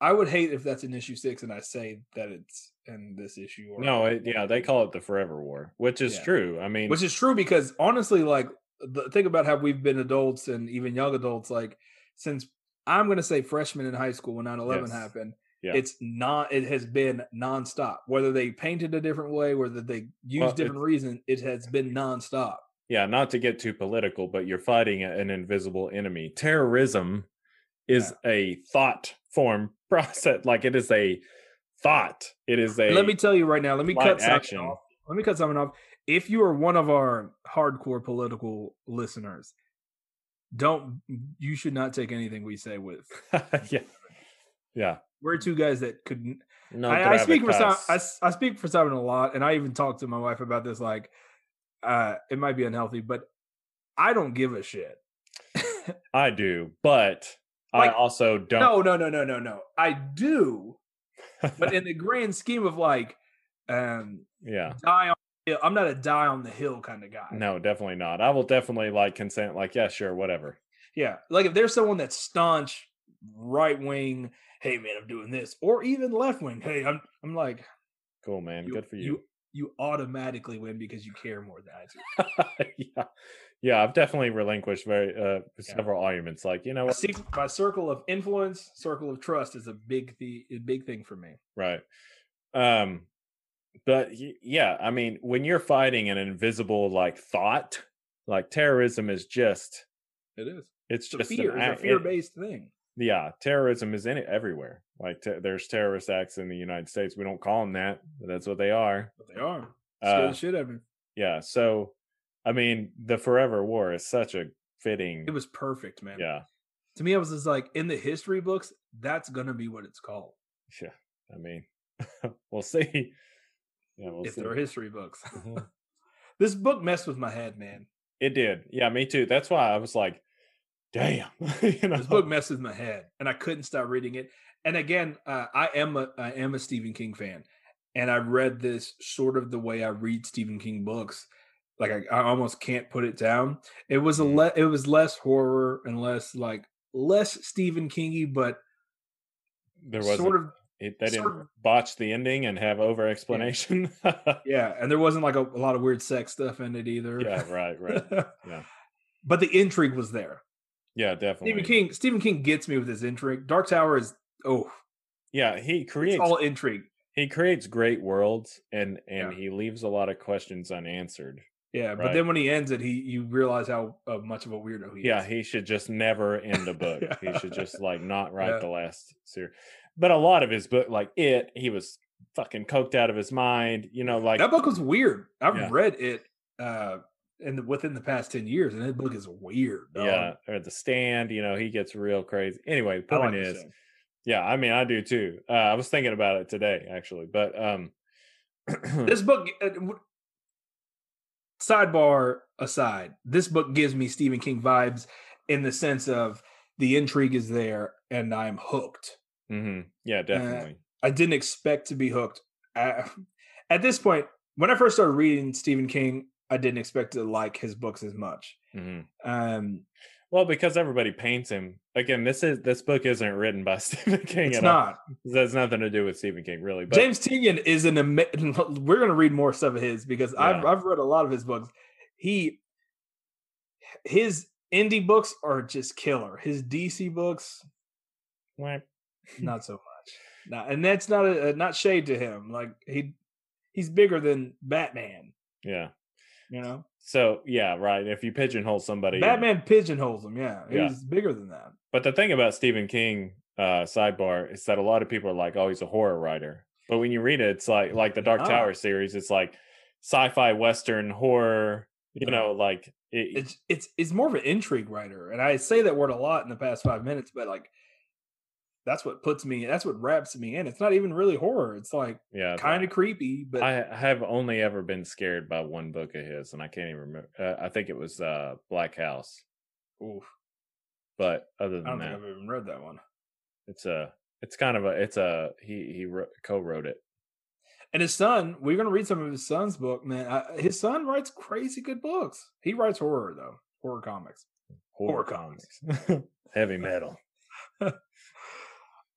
I would hate if that's in issue six and I say that it's in this issue. Or No, it, yeah, they call it the Forever War, which is Yeah. true. I mean, which is true because honestly, like the think about how we've been adults and even young adults, like since I'm going to say freshman in high school when 9/11 Yes. happened. Yeah. It's not. It has been nonstop. Whether they painted a different way, whether they used Well, different reason, it has been nonstop. yeah, not to get too political, but you're fighting an invisible enemy. Terrorism is a thought form process. Like it is a thought. It is a Let me tell you right now. Let me cut something action. off. Let me cut something off. If you are one of our hardcore political listeners, don't you should not take anything we say with. yeah. Yeah. We're two guys that could No, I, I speak for Simon. I, s- I speak for Simon a lot, and I even talked to my wife about this. Like, uh, it might be unhealthy, but I don't give a shit. I do, but Like, I also don't. No, no, no, no, no, no. I do, but in the grand scheme of like, um, yeah. die on. the hill- I'm not a die on the hill kind of guy. No, definitely not. I will definitely like consent. Like, yeah, sure, whatever. Yeah, like if there's someone that's staunch right wing, hey man, I'm doing this, or even left wing, hey, I'm I'm like, Cool, man. you, Good for you. You you automatically win because you care more than I do. yeah. Yeah, I've definitely relinquished very uh Yeah. several arguments. Like, you know My, what? se- my circle of influence, circle of trust is a big the big thing for me. Right. Um but yeah, I mean, when you're fighting an invisible like thought, like terrorism is just It is. it's just an. It's a fear based thing. yeah, terrorism is in it everywhere. Like te- there's terrorist acts in the United States. We don't call them that, but that's what they are. But they are. Scare Uh, the shit out of me. yeah. So, I mean, the Forever War is such a fitting. It was perfect, man. yeah, To me, I was just like, in the history books, that's gonna be what it's called. yeah. I mean, we'll see. Yeah, we'll if see. they're history books. Mhm. this book messed with my head, man. It did. Yeah, me too. That's why I was like, damn. you know, This book messed with my head, and I couldn't stop reading it. And again, uh, I am a I am a Stephen King fan, and I read this sort of the way I read Stephen King books. Like I, I almost can't put it down. It was a Mhm. le- it was less horror and less like less Stephen Kingy, but there was sort of it, they didn't Certain- botch the ending and have over explanation. Yeah. Yeah, and there wasn't like a, a lot of weird sex stuff in it either. Yeah, right, right. yeah. But the intrigue was there. Yeah, definitely. Stephen King. Stephen King gets me with his intrigue. Dark Tower is oh, Yeah, he it's creates all intrigue. he creates great worlds and and Yeah. he leaves a lot of questions unanswered. Yeah, but Right. then when he ends it, he you realize how uh, much of a weirdo he Yeah, is. he should just never end a book. He should just like not write Yeah. the last series. But a lot of his book, like it, he was fucking coked out of his mind. You know, like that book was weird. I've Yeah. read it uh in the, within the past ten years, and that book is weird. dog. yeah, or the stand. You know, he gets real crazy. Anyway, the point like is, yeah, I mean, I do too. Uh, I was thinking about it today, actually, but um, this book. uh, w- Sidebar aside, this book gives me Stephen King vibes in the sense of the intrigue is there, and I'm hooked. Mhm, yeah, definitely. I didn't expect to be hooked. I, at this point, when I first started reading Stephen King, I didn't expect to like his books as much. hmm Um, Well, because everybody paints him. Again, this is this book isn't written by Stephen King it's at all. not. This has nothing to do with Stephen King, really. But James Tynion is an ama- we're going to read more stuff of his because I've I've read a lot of his books. He his indie books are just killer. His DC books Wah. Not so much. And that's not a, not shade to him. Like he he's bigger than Batman, yeah. you know? So yeah, right. If you pigeonhole somebody, Batman pigeonholes him, yeah. Yeah. He's bigger than that. But the thing about Stephen King, uh, sidebar, is that a lot of people are like, "Oh, he's a horror writer," but when you read it, it's like like the Dark Ah. Tower series. It's like sci-fi, western, horror. You Yeah. know, like it, It's it's it's more of an intrigue writer. And I say that word a lot in the past five minutes, but like that's what puts me that's what wraps me in. It's not even really horror. It's like yeah, kind of creepy, but I have only ever been scared by one book of his, and I can't even remember. Uh, I think it was uh, Black House. oof, But other I than don't think that, I've even read that one. it's a it's kind of a it's a he he wrote, co-wrote it. And his son, we're gonna read some of his son's book, man. I, his son writes crazy good books. He writes horror though, horror comics. Horror comics, heavy metal.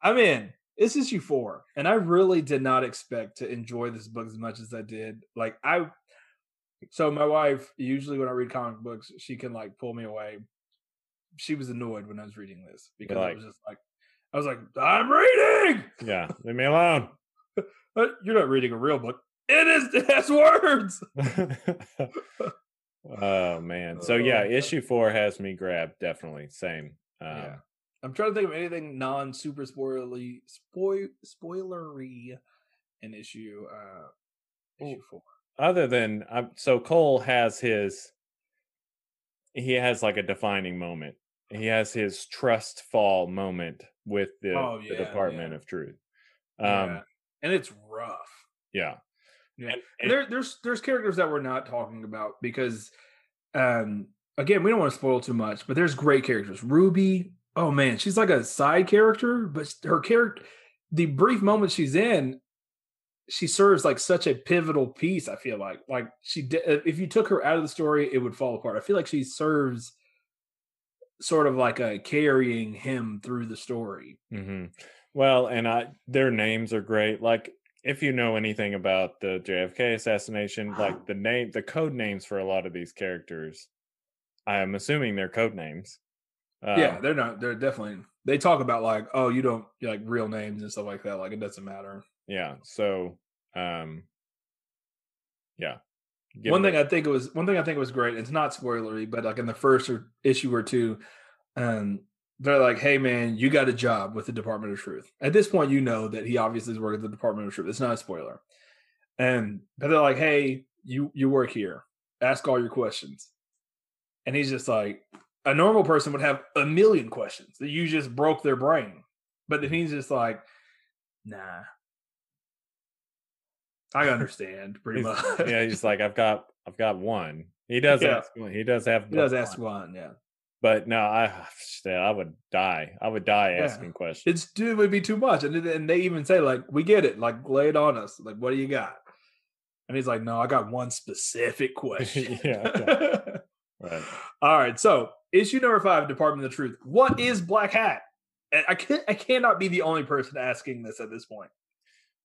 I'm in. This is you four, and I really did not expect to enjoy this book as much as I did. Like I, so my wife usually when I read comic books, she can like pull me away. She was annoyed when I was reading this because I was just like, I was like, I'm reading. Yeah, leave me alone. But you're not reading a real book. It is. It has words. oh man. So yeah, Oh. issue four has me grabbed. Definitely same. Um, yeah. I'm trying to think of anything non super spoilery, spoil spoilery an issue uh issue four. Other than um, so Cole has his, he has like a defining moment. He has his trust fall moment with the, Oh, the Department yeah. of Truth. Um, Yeah. and it's rough. yeah. Yeah. And- And there, there's there's characters that we're not talking about because, um, again, we don't want to spoil too much, but there's great characters. Ruby, oh man, she's like a side character, but her character, the brief moment she's in, she serves like such a pivotal piece. I feel like, like she, uh, if you took her out of the story, it would fall apart. I feel like she serves sort of like a carrying him through the story. Mm-hmm. Well, and I their names are great. Like if you know anything about the JFK assassination, like the name, the code names for a lot of these characters, I am assuming they're code names. Yeah, Um, they're not. They're definitely. They talk about like, oh, you don't like real names and stuff like that. Like it doesn't matter. yeah. So, um, yeah. Give one thing I think it was one thing I think was great. It's not spoilery, but like in the first or issue or two, um, they're like, "Hey, man, you got a job with the Department of Truth." At this point, you know that he obviously is working at the Department of Truth. It's not a spoiler, and but they're like, "Hey, you you work here. Ask all your questions," and he's just like, a normal person would have a million questions that you just broke their brain, but then he's just like, "Nah." I understand pretty much. yeah, he's like, I've got, I've got one. He does Yeah. ask one. He does have. He does one. ask one, yeah. but no, I, I would die. I would die Yeah. asking questions. It's it would be too much, and and they even say like, "We get it, like lay it on us. Like, what do you got?" And he's like, "No, I got one specific question." yeah. Right. All right, so issue number five, Department of the Truth. What is Black Hat? I can't, I cannot be the only person asking this at this point.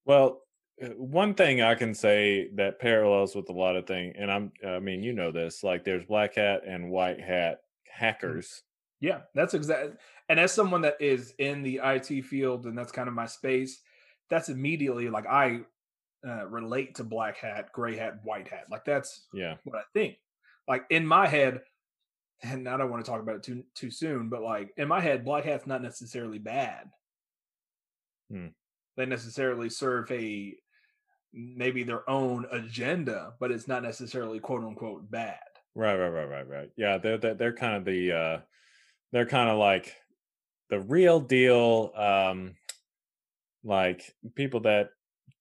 Well, uh, one thing I can say that parallels with a lot of things, and I'm, I mean, you know this, like there's black hat and white hat hackers. Yeah, that's exactly. And as someone that is in the IT field, and that's kind of my space, that's immediately like I uh, relate to black hat, gray hat, white hat. Like that's Yeah. what I think. Like in my head, and I don't want to talk about it too too soon, but like in my head, black hat's not necessarily bad. Hmm. They necessarily serve a maybe their own agenda, but it's not necessarily quote unquote bad. Right, right, right, right, right. Yeah, they're they're, they're kind of the uh they're kind of like the real deal um like people that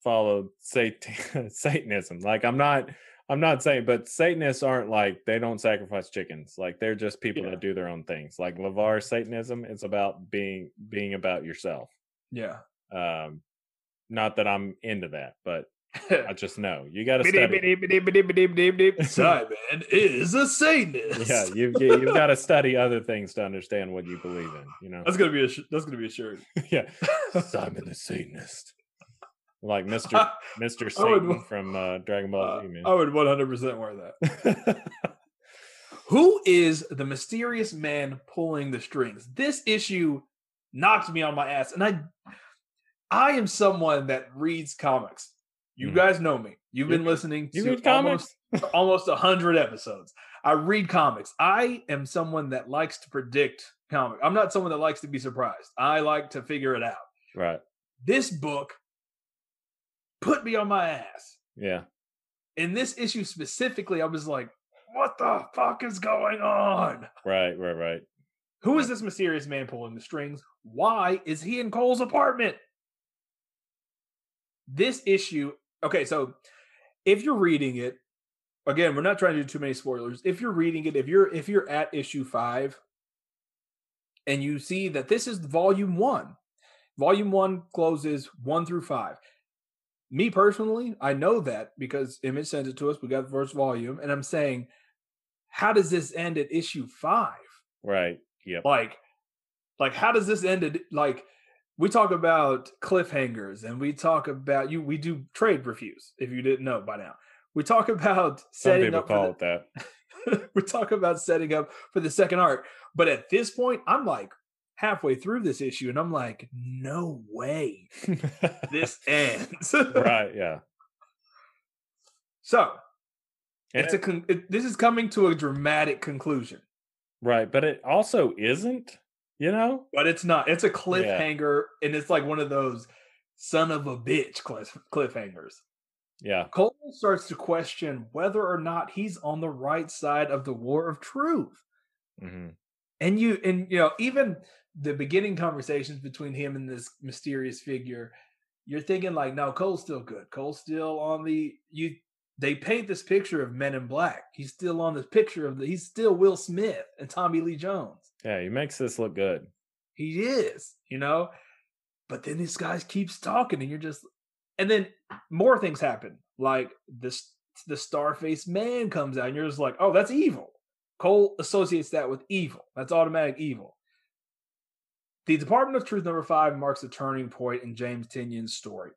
follow Satan Satanism. Like I'm not I'm not saying but Satanists aren't like they don't sacrifice chickens. Like they're just people Yeah. that do their own things. Like Lavar Satanism is about being being about yourself. Yeah. Um not that I'm into that, but I just know. You got to study. Simon is a Satanist. yeah, you've you- you've got to study other things to understand what you believe in. You know, That's gonna be a sh- that's gonna be a shirt. yeah. Simon the Satanist, like Mister Mister I would Satan from uh, Dragon Ball Uh, Z, man. I would 100 percent wear that. Who is the mysterious man pulling the strings? This issue knocked me on my ass, and I, I am someone that reads comics. You Mhm. guys know me. You've You been listening you to read comics? almost almost a hundred episodes. I read comics. I am someone that likes to predict comic. I'm not someone that likes to be surprised. I like to figure it out. right? This book put me on my ass. Yeah, In this issue specifically, I was like, what the fuck is going on? right, right, right. Who is this mysterious man pulling the strings? Why is he in Cole's apartment? This issue, okay, so if you're reading it, again, we're not trying to do too many spoilers. If you're reading it, if you're if you're at issue 5 and you see that this is volume 1. Volume 1 closes 1 through 5. Me personally, I know that because Image sent it to us. We got the first volume and I'm saying how does this end at issue 5? Right. Yep. like like how does this end it like we talk about cliffhangers and we talk about you we do trade reviews if you didn't know by now we talk about Some setting people up call for it that. we talk about setting up for the second arc but at this point i'm like halfway through this issue and i'm like no way this ends right. Yeah. so And it's it- a con- it, this is coming to a dramatic conclusion right, but it also isn't. You know. but it's not. It's a cliffhanger, and it's like one of those son of a bitch cliff, cliffhangers. Yeah. Cole starts to question whether or not he's on the right side of the war of truth. hmm And you, and you know, even the beginning conversations between him and this mysterious figure, you're thinking like, no, Cole's still good. Cole's still on the you. They paint this picture of Men in Black. He's still on this picture of the. He's still Will Smith and Tommy Lee Jones. Yeah. He makes this look good. he is, you know. But then this guy keeps talking, and you're just, and then more things happen. Like this, the Starface man comes out, and you're just like, oh, that's evil. Cole associates that with evil. That's automatic evil. The Department of Truth number five marks a turning point in James Tynion's story.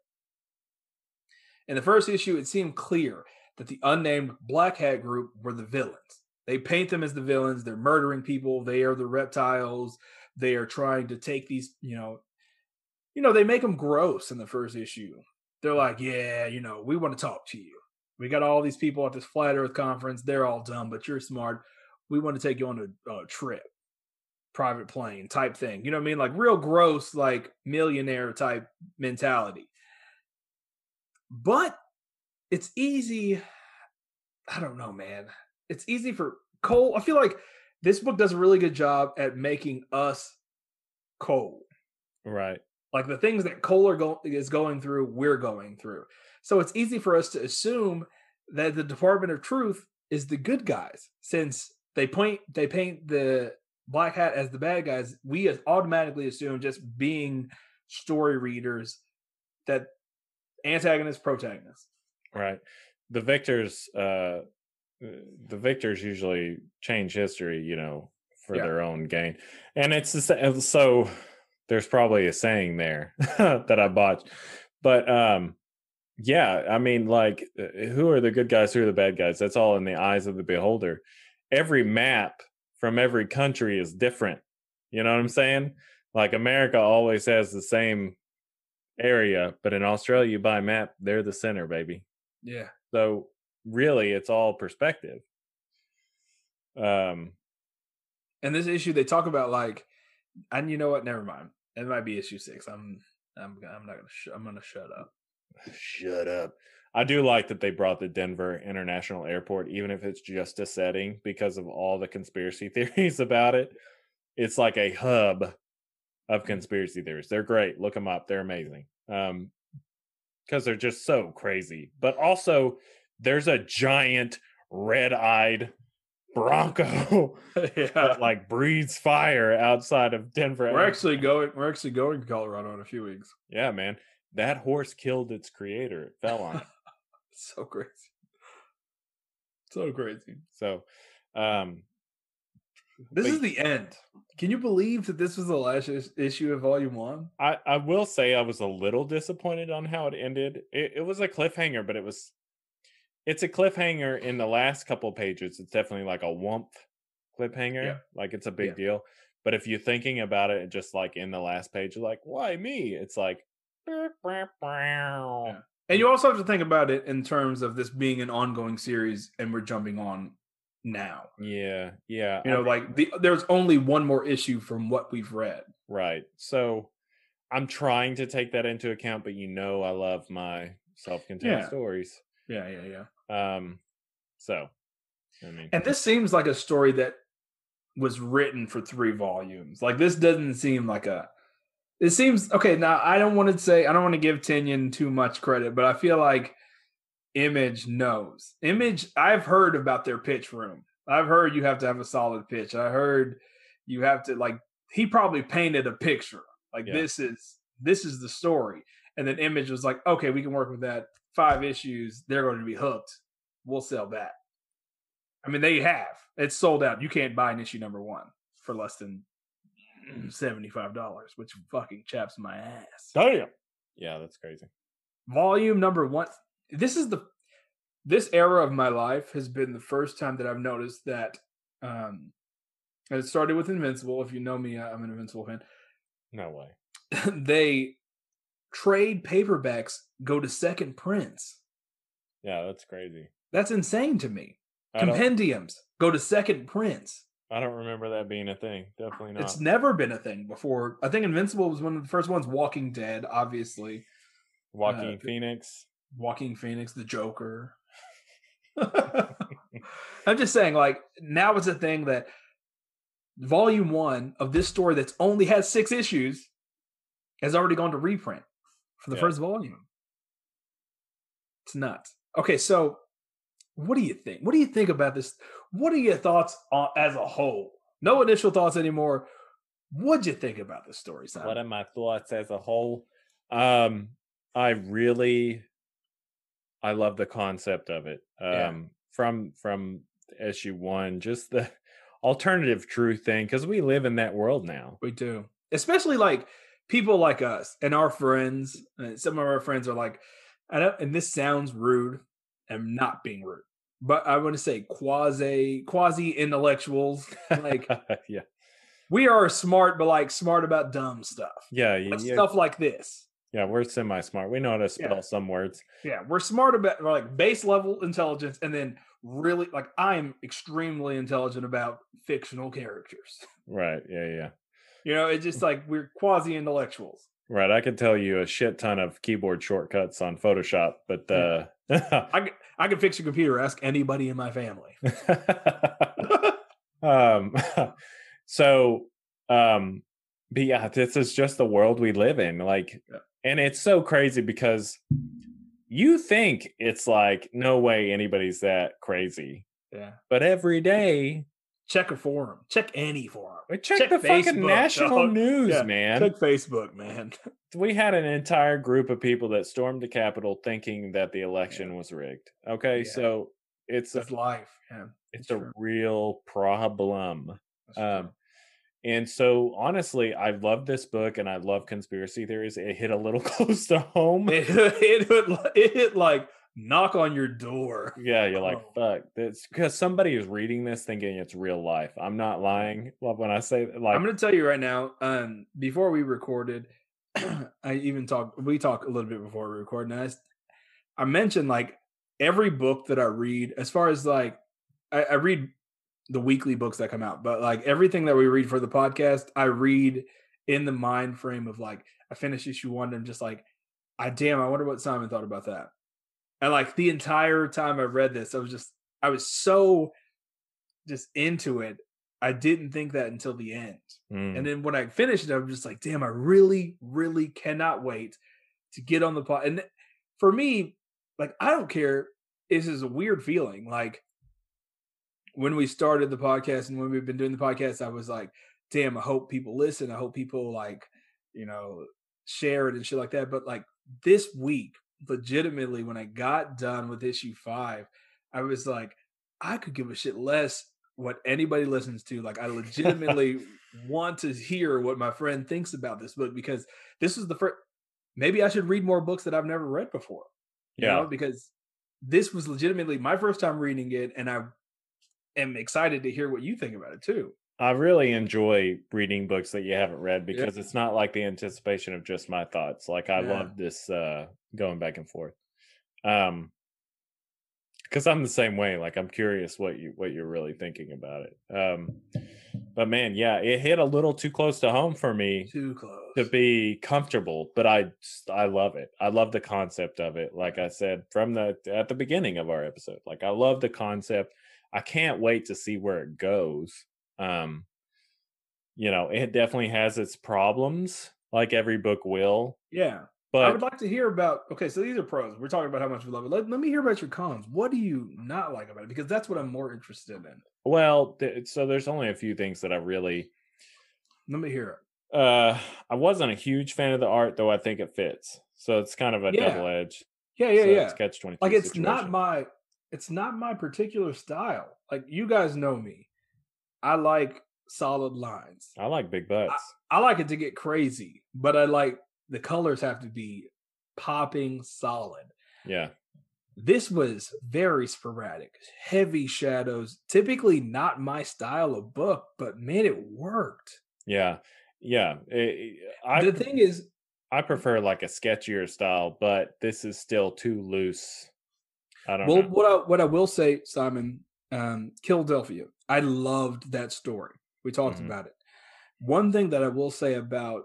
In the first issue, it seemed clear that the unnamed Black Hat group were the villains. They paint them as the villains. They're murdering people. They are the reptiles they are trying to take these you know you know they make them gross in the first issue they're like yeah you know we want to talk to you we got all these people at this flat earth conference they're all dumb but you're smart we want to take you on a, a trip private plane type thing you know what i mean like real gross like millionaire type mentality but it's easy i don't know man it's easy for cole i feel like this book does a really good job at making us Cole. Right. Like the things that Cole are go- is going through, we're going through. So it's easy for us to assume that the Department of Truth is the good guys, since they point they paint the Black Hat as the bad guys. We as- automatically assume, just being story readers, that antagonist, protagonist. Right. The victors, uh, the victors usually change history, you know, for Yeah. their own gain, and it's the so. there's probably a saying there that I botched. But um yeah, I mean like uh, who are the good guys, who are the bad guys? That's all in the eyes of the beholder. Every map from every country is different. You know what I'm saying? Like America always has the same area, but in Australia you buy a map, they're the center, baby. Yeah. So really it's all perspective. Um And this issue, they talk about like, and you know what? Never mind. It might be issue six. I'm, I'm, I'm not gonna. Sh- I'm gonna shut up. Shut up. I do like that they brought the Denver International Airport, even if it's just a setting, because of all the conspiracy theories about it. It's like a hub of conspiracy theories. They're great. Look them up. They're amazing. Um, because they're just so crazy. But also, there's a giant red-eyed bronco yeah. that like breathes fire outside of Denver. We're actually going. We're actually going to Colorado in a few weeks. yeah, man. That horse killed its creator. It fell on it. So crazy. So crazy. So, um, This is the end. Can you believe that this was the last is- issue of Volume One? I, I will say I was a little disappointed on how it ended. It, it was a cliffhanger, but it was it's a cliffhanger in the last couple pages. It's definitely like a wump cliffhanger. Yeah. Like it's a big Yeah. deal. But if you're thinking about it, just like in the last page, you're like, why me? It's like And you also have to think about it in terms of this being an ongoing series, and we're jumping on now. yeah, yeah. You I know, mean, like the, there's only one more issue from what we've read. right. So I'm trying to take that into account, but you know I love my self-contained Yeah. stories. Yeah, yeah, yeah. Um so I mean And this seems like a story that was written for three volumes. Like this doesn't seem like a. It seems okay. Now I don't want to say I don't want to give Tynion too much credit, but I feel like Image knows. Image. I've heard about their pitch room. I've heard you have to have a solid pitch. I heard you have to like. He probably painted a picture. Like Yeah. this is this is the story, and then Image was like, okay, we can work with that. Five issues, they're going to be hooked. We'll sell that. I mean, they have. It's sold out. You can't buy an issue number one for less than seventy-five dollars, which fucking chaps my ass. Damn. Yeah, that's crazy. Volume number one. This is the this era of my life has been the first time that I've noticed that. Um, and it started with Invincible. If you know me, I'm an Invincible fan. No way. they trade paperbacks go to second prints. Yeah, that's crazy. That's insane to me. I don't, Compendiums go to second prints. I don't remember that being a thing. Definitely not. It's never been a thing before. I think Invincible was one of the first ones. Walking Dead, obviously. Walking uh, Phoenix. Walking Phoenix, the Joker. I'm just saying, like, now it's a thing that volume one of this story that's only has six issues has already gone to reprint for the Yeah. first volume. It's nuts. Okay, so what do you think? What do you think about this? What are your thoughts on, as a whole? No initial thoughts anymore. What'd you think about this story, Simon? What are my thoughts as a whole? Um, I really, I love the concept of it. Um, Yeah. from from issue one, just the alternative truth thing, because we live in that world now. We do. Especially like people like us and our friends. And some of our friends are like, I don't, and this sounds rude. I'm not being rude, but I want to say quasi quasi intellectuals. Like yeah, we are smart, but like smart about dumb stuff, yeah, yeah, like yeah, stuff like this. yeah. We're semi smart. We know how to spell Yeah. some words. Yeah, we're smart about like base level intelligence, and then really like I'm extremely intelligent about fictional characters. Right. Yeah. Yeah. You know, it's just like we're quasi intellectuals. Right. I could tell you a shit ton of keyboard shortcuts on Photoshop, but uh I can, I can fix your computer. Ask anybody in my family. um so um but yeah this is just the world we live in like Yeah. and it's so crazy because you think it's like no way anybody's that crazy Yeah. but every day Check a forum. Check any forum. check, Check the fucking national dog. news Yeah, man Check Facebook, man. we had an entire group of people that stormed the capitol thinking that the election was rigged okay Yeah. so it's a life. Yeah. it's That's a real problem um and so honestly, I love this book and I love conspiracy theories. It hit a little close to home. It, it, it hit like knock on your door. Yeah, you're like, fuck. That's because somebody is reading this thinking it's real life. I'm not lying. When I say like, I'm going to tell you right now. Um, before we recorded, I even talked. We talked a little bit before we recorded. And I, I mentioned like every book that I read, as far as like I, I read the weekly books that come out, but like everything that we read for the podcast, I read in the mind frame of like I finish issue one and I'm just like, I damn, I wonder what Simon thought about that. And like the entire time I read this, I was just I was so just into it. I didn't think that until the end. mm, And then when I finished it, I'm just like, damn, I really, really cannot wait to get on the pod. And for me, like, I don't care. This is a weird feeling. Like when we started the podcast and when we've been doing the podcast, I was like, damn, I hope people listen. I hope people like, you know, share it and shit like that. But like this week, legitimately, when I got done with issue five, I was like, I could give a shit less what anybody listens to. Like, I legitimately want to hear what my friend thinks about this book because this is the first. Maybe I should read more books that I've never read before. You yeah, know, because this was legitimately my first time reading it, and I am excited to hear what you think about it too. I really enjoy reading books that you haven't read Yeah. because it's not like the anticipation of just my thoughts. Like I Yeah. love this uh going back and forth. Um because I'm the same way. Like I'm curious what you what you're really thinking about it. Um but man, yeah, it hit a little too close to home for me Too close. to be comfortable, but I I love it. I love the concept of it. Like I said from the at the beginning of our episode. Like I love the concept. I can't wait to see where it goes. Um you know, it definitely has its problems like every book will, yeah. But I would like to hear about. Okay, so these are pros. We're talking about how much we love it. Let, let me hear about your cons. What do you not like about it? Because that's what I'm more interested in. well, th- so there's only a few things that I really Let me hear it. uh I wasn't a huge fan of the art though I think it fits. So it's kind of a Yeah. double edge. Yeah, yeah, so yeah. It's catch 22 like it's not my it's not my particular style. Like you guys know me. I like solid lines. I like big butts. I like it to get crazy, but I like the colors have to be popping solid. yeah. This was very sporadic, heavy shadows. Typically not my style of book, but man, it worked. Yeah. Yeah. It- I the thing is, I prefer like a sketchier style, but this is still too loose. I don't well, know. what I what I will say, Simon, um, Philadelphia. I loved that story. We talked Mhm. about it. One thing that I will say about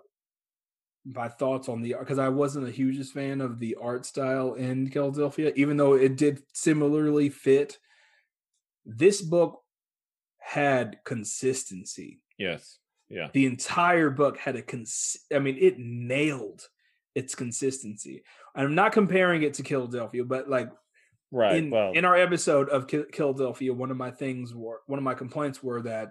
my thoughts on the because I wasn't the hugest fan of the art style in Philadelphia, even though it did similarly fit. This book had consistency. Yes. Yeah. The entire book had a cons. I mean, it nailed its consistency. I'm not comparing it to Philadelphia, but like Right. in well, in our episode of Philadelphia, one of my things were one of my complaints were that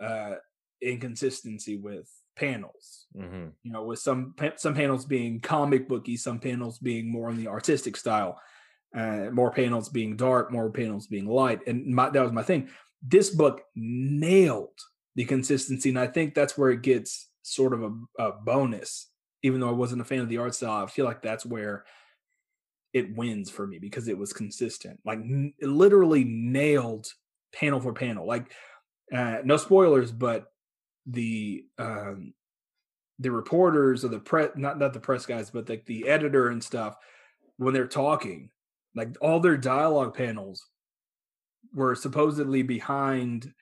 uh inconsistency with panels. mhm. You know, with some some panels being comic booky, some panels being more in the artistic style, uh, more panels being dark, more panels being light, and my, that was my thing. This book nailed the consistency, and I think that's where it gets sort of a, a bonus. Even though I wasn't a fan of the art style, I feel like that's where it wins for me because it was consistent. Like n- literally nailed panel for panel. Like uh, no spoilers, but the um the reporters or the press not not the press guys, but like the editor and stuff when they're talking, like all their dialogue panels were supposedly behind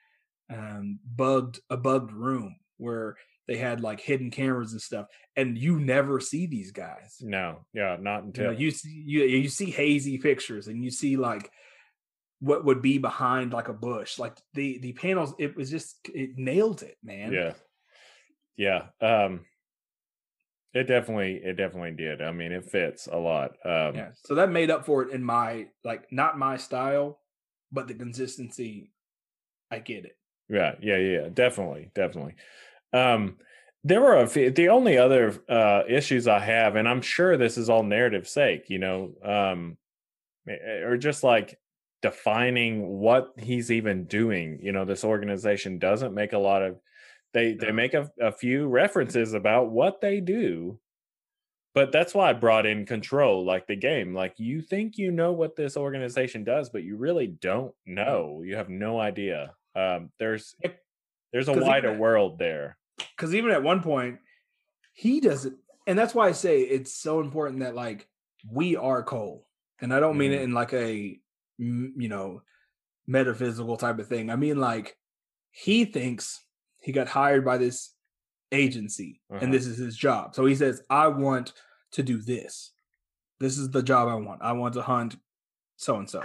um bugged a bugged room where they had like hidden cameras and stuff and you never see these guys no. Yeah. Not you until know, you see you you see hazy pictures and you see like what would be behind like a bush like the the panels it was just it nailed it man Yeah. Yeah. Um it definitely it definitely did. I mean, it fits a lot. Um yeah so that made up for it in my like not my style but the consistency i get it Yeah, yeah, yeah, definitely, definitely. Um, there were a few, the only other uh, issues I have, and I'm sure this is all narrative sake, you know, um, eh, or just like defining what he's even doing. You know, this organization doesn't make a lot of They they make a, a few references about what they do. But that's why I brought in control, like the game. Like you think you know what this organization does, but you really don't know. You have no idea. Um, there's there's a even wider world there. Because even at one point he doesn't and that's why i say it's so important that like we are cole and i don't mean it Mhm. in like a you know metaphysical type of thing. I mean like he thinks he got hired by this agency Uh-huh. and this is his job. So he says i want to do this. This is the job i want. I want to hunt so and so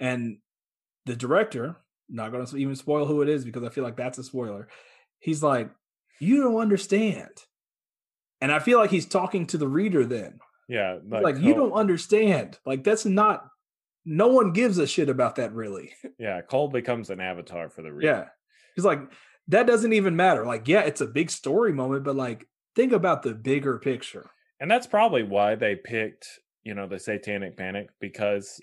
and the director not going to even spoil who it is because i feel like that's a spoiler. He's like you don't understand. And i feel like he's talking to the reader then. Yeah, like, like you don't understand. Like that's not no one gives a shit about that really. Yeah, Cole becomes an avatar for the reader. yeah. He's like that doesn't even matter. Like yeah it's a big story moment but like think about the bigger picture. And that's probably why they picked you know the satanic panic because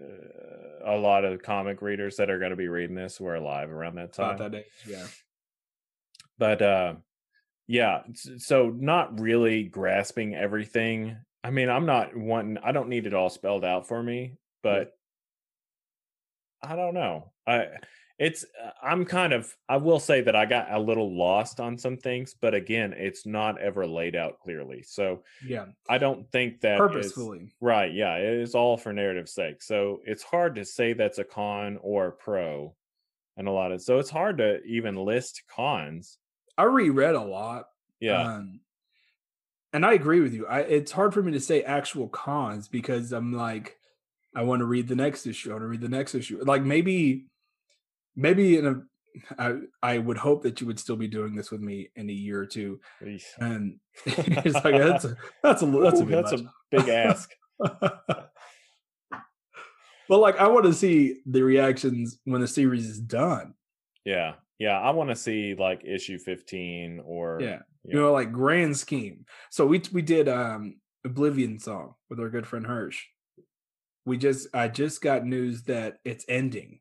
uh, a lot of comic readers that are going to be reading this were alive around that time. that yeah but uh yeah so not really grasping everything. I mean i'm not wanting i don't need it all spelled out for me but i don't know. I it's uh, i'm kind of i will say that i got a little lost on some things but again it's not ever laid out clearly so yeah. I don't think that purposefully. right yeah it is all for narrative sake so it's hard to say that's a con or a pro and a lot of so it's hard to even list cons i reread a lot yeah Um, and I agree with you. I it's hard for me to say actual cons because I'm like, I want to read the next issue. I want to read the next issue. Like maybe, maybe in a, I I would hope that you would still be doing this with me in a year or two. Eesh. And it's like that's a that's a that's a Ooh, bit that's a big ask. but like, I want to see the reactions when the series is done. yeah, yeah. I want to see like issue fifteen or Yeah. Yeah. You know, like grand scheme. So we we did um Oblivion song with our good friend Hirsch. We just I just got news that it's ending.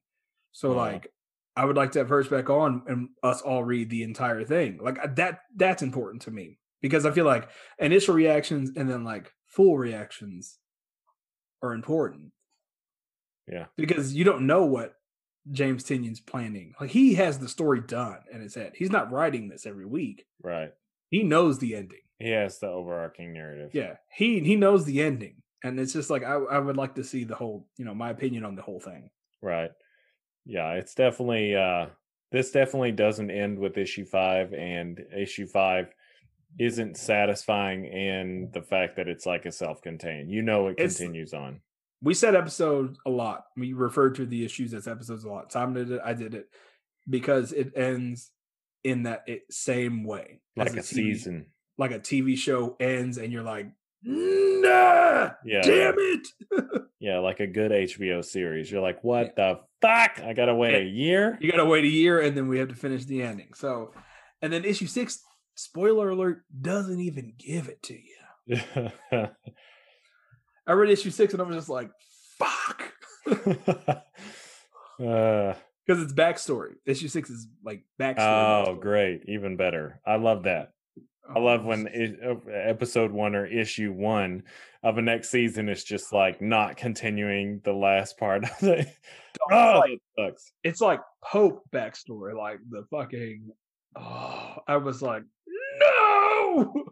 So like I would like to have Hirsch back on and us all read the entire thing. Like that that's important to me because I feel like initial reactions and then like full reactions are important. Yeah. Because you don't know what James Tynion's planning. Like he has the story done in his head. He's not writing this every week right. he knows the ending. He has the overarching narrative. Yeah, he he knows the ending, and it's just like I I would like to see the whole, you know, my opinion on the whole thing. Right. Yeah, it's definitely uh this definitely doesn't end with issue 5 and issue 5 isn't satisfying in the fact that it's like a self-contained. You know it It's- continues on. We said episode a lot. We referred to the issues as episodes a lot. Simon did it. I did it because it ends in that it, same way, Like a TV season. like a TV show ends, and you're like, nah, Yeah. damn it. Yeah, like a good HBO series. You're like, "What the fuck? I got to wait a year?" You got to wait a year, and then we have to finish the ending. So, and then issue six, spoiler alert, doesn't even give it to you. I read issue six and I was just like, fuck. uh, Because it's backstory. Issue six is like backstory. oh, backstory. great. Even better. I love that. I Oh, love when uh, episode one or issue one of a next season is just like not continuing the last part of it. Oh, like- that sucks. it's like Pope backstory, like the fucking. Oh, I was like, no.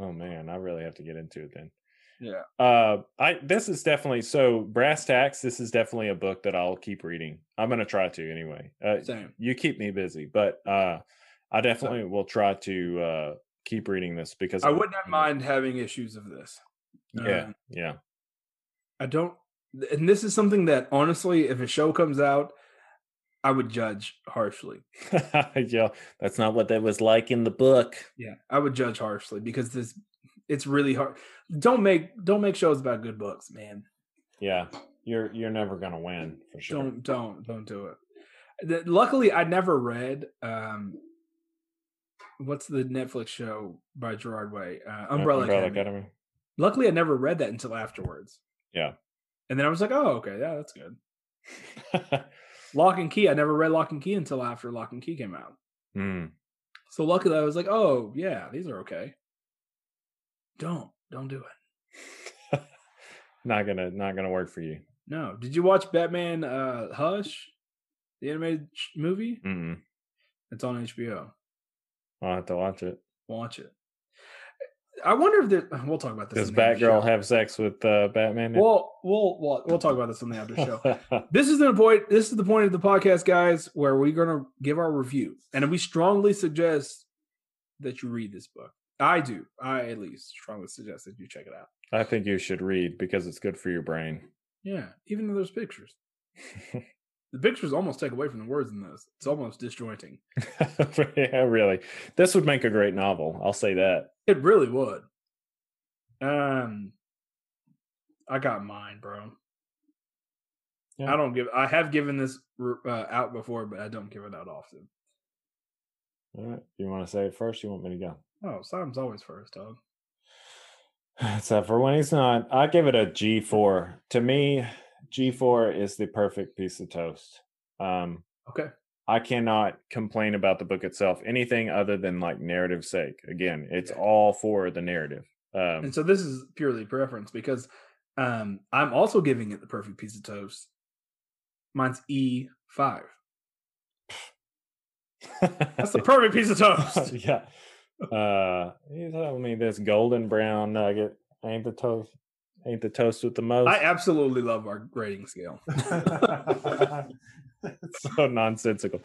Oh man, I really have to get into it then. Yeah. Uh, I this is definitely so brass tacks. This is definitely a book that I'll keep reading. I'm gonna try to anyway. Uh, Same. you keep me busy, but uh, I definitely will try to uh keep reading this because I I'm- would not mind having issues of this. Yeah, Um, yeah, I don't. And this is something that honestly, if a show comes out, I would judge harshly. yeah. That's not what that was like in the book. Yeah, I would judge harshly because this it's really hard. Don't make don't make shows about good books, man. Yeah, you're you're never gonna win for sure. Don't don't don't do it. The- Luckily, I never read um what's the Netflix show by Gerard Way? Uh, Uh, Umbrella, Academy. Luckily, I never read that until afterwards. Yeah. And then I was like, oh, okay, yeah, that's good. Locke and Key. I never read Locke and Key until after Locke and Key came out. Hmm. So luckily, I was like, "Oh yeah, these are okay." Don't don't do it. not gonna not gonna work for you. No. Did you watch Batman uh Hush, the animated sh- movie? Mm-mm. It's on HBO. I'll have to watch it. Watch it. I wonder if there, we'll talk about this. Does in the after Batgirl have sex with uh, Batman? We'll, we'll we'll we'll talk about this on the after show. this is the point. This is the point of the podcast, guys, where we're gonna give our review, and we strongly suggest that you read this book. I do. I at least strongly suggest that you check it out. I think you should read because it's good for your brain. Yeah, even though there's pictures. The pictures almost take away from the words in this. It's almost disjointing. yeah, really. This would make a great novel. I'll say that. It really would. Um, I got mine, bro. Yeah. I don't give. I have given this uh, out before, but I don't give it out often. All right. You want to say it first? You want me to go? Oh, Sam's always first, dog. Except for when he's not. I give it a G4. To me, G4 is the perfect piece of toast. Um, Okay. I cannot complain about the book itself, anything other than like narrative sake. Again, it's Okay. all for the narrative. Um, And so this is purely preference because um, I'm also giving it the perfect piece of toast. Mine's E five. That's the perfect piece of toast. yeah. Uh, you tell me this golden brown nugget ain't the toast, ain't the toast with the most. I absolutely love our grading scale. so nonsensical.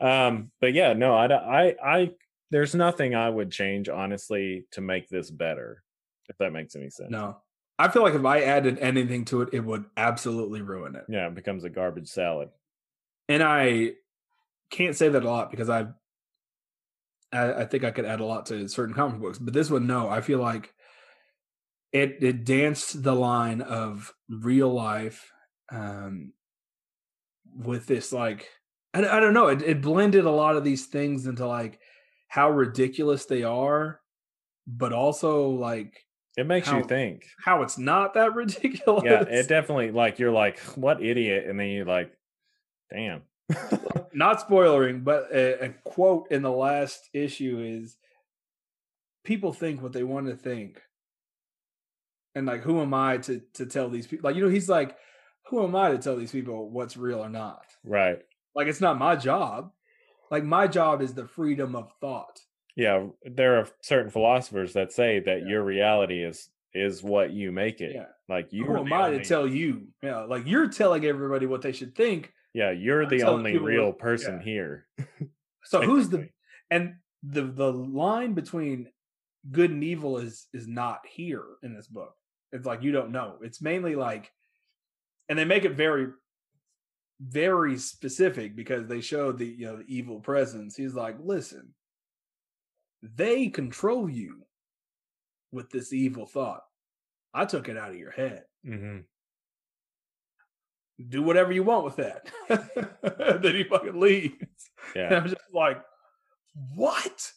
Um, but yeah, no, I, I, I, there's nothing I would change honestly to make this better, if that makes any sense. No, I feel like if I added anything to it, it would absolutely ruin it. Yeah, it becomes a garbage salad. And I can't say that a lot because I've, I, I think I could add a lot to certain comic books, but this one, no, I feel like it it danced the line of real life um with this like I, I don't know it, it blended a lot of these things into like how ridiculous they are but also like It makes How- you think. how it's not that ridiculous Yeah, it definitely like you're like, what idiot? And then you're like, damn. not spoiling but a, a quote in the last issue is people think what they want to think and like who am i to to tell these people like you know he's like who am i to tell these people what's real or not right. like it's not my job like my job is the freedom of thought Yeah, there are certain philosophers that say that Yeah. your reality is is what you make it. yeah Like you who am i to tell you yeah like you're telling everybody what they should think Yeah, you're the only what- real person yeah. here. so who's the and the the line between good and evil is is not here in this book. It's like you don't know. It's mainly like and they make it very very specific because they show the you know the evil presence. He's like listen they control you with this evil thought. I took it out of your head. Hmm do whatever you want with that then he fucking leaves and Yeah. i'm just like what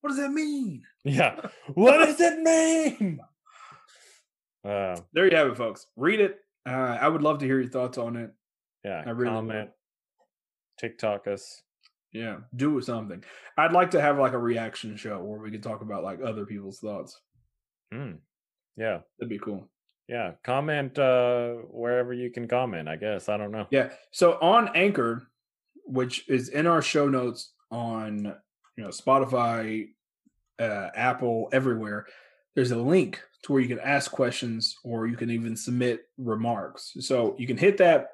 what does that mean Yeah. What does it mean? Uh, there you have it folks read it uh, i would love to hear your thoughts on it yeah. I really would. comment, TikTok us. yeah do something i'd like to have like a reaction show where we could talk about like other people's thoughts Mm. Yeah. that'd be cool Yeah. Comment uh wherever you can comment, I guess. I don't know. yeah so on anchor which is in our show notes on you know spotify uh, apple everywhere there's a link to where you can ask questions or you can even submit remarks so you can hit that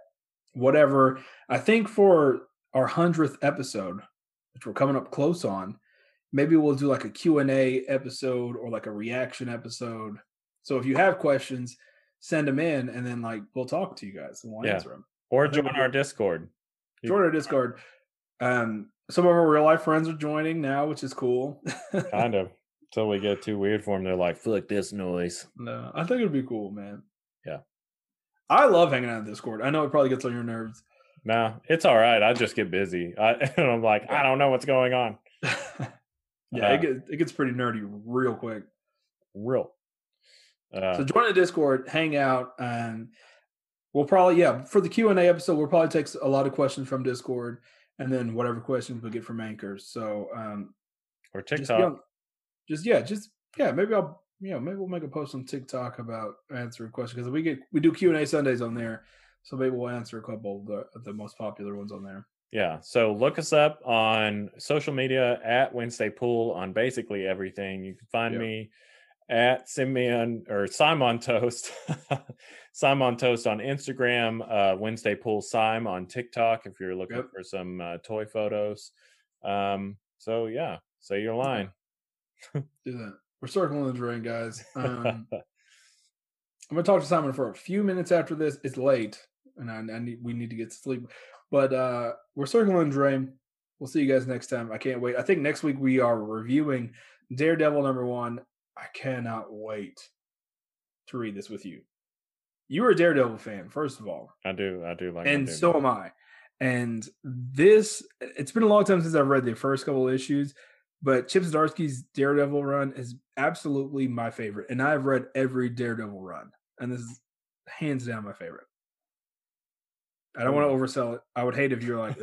whatever i think for our 100th episode which we're coming up close on maybe we'll do like a q&a episode or like a reaction episode so if you have questions send them in and then like we'll talk to you guys and we'll Yeah. answer them Or join our Discord. Join our discord um some of our real life friends are joining now which is cool Kind of. Until we get too weird for them, they're like, "Fuck this noise." no i think it'd be cool man Yeah. i love hanging out in discord i know it probably gets on your nerves Nah, it's all right. I just get busy. I, and I'm like, I don't know what's going on. yeah Uh, it, gets, it gets pretty nerdy real quick Real. Uh, so join the discord hang out and we'll probably yeah for the q&a episode we'll probably take a lot of questions from discord and then whatever questions we get from anchors. So um, Or just, TikTok. on- just yeah, just yeah. Maybe I'll yeah maybe we'll make a post on TikTok about answering questions because we get we do Q and A Sundays on there. So maybe we'll answer a couple of the, the most popular ones on there. Yeah. So look us up on social media at Wednesday Pull on basically everything. You can find Yep. me at Simeon or Simon Toast, Simon Toast on Instagram, uh, Wednesday Pull Sim on TikTok if you're looking Yep. for some uh, toy photos. Um, so yeah, say your line. Do that. We're circling the drain, guys. Um, I'm gonna talk to Simon for a few minutes after this. It's late, and I, I need we need to get to sleep. But uh we're circling the drain. We'll see you guys next time. I can't wait. I think next week we are reviewing Daredevil number one. I cannot wait to read this with you. You are a Daredevil fan, first of all, I do, I do like. and so am I. And this, it's been a long time since I've read the first couple of issues, but Chip Zdarsky's Daredevil run is absolutely my favorite. And I've read every Daredevil run, and this is hands down my favorite. I don't want to oversell it. I would hate if you're like,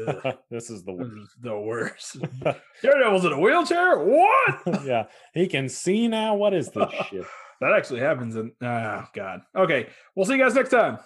this is the worst. is the worst. Daredevil's in a wheelchair? What? yeah, he can see now. What is this shit? that actually happens. In, ah, God. Okay. We'll see you guys next time.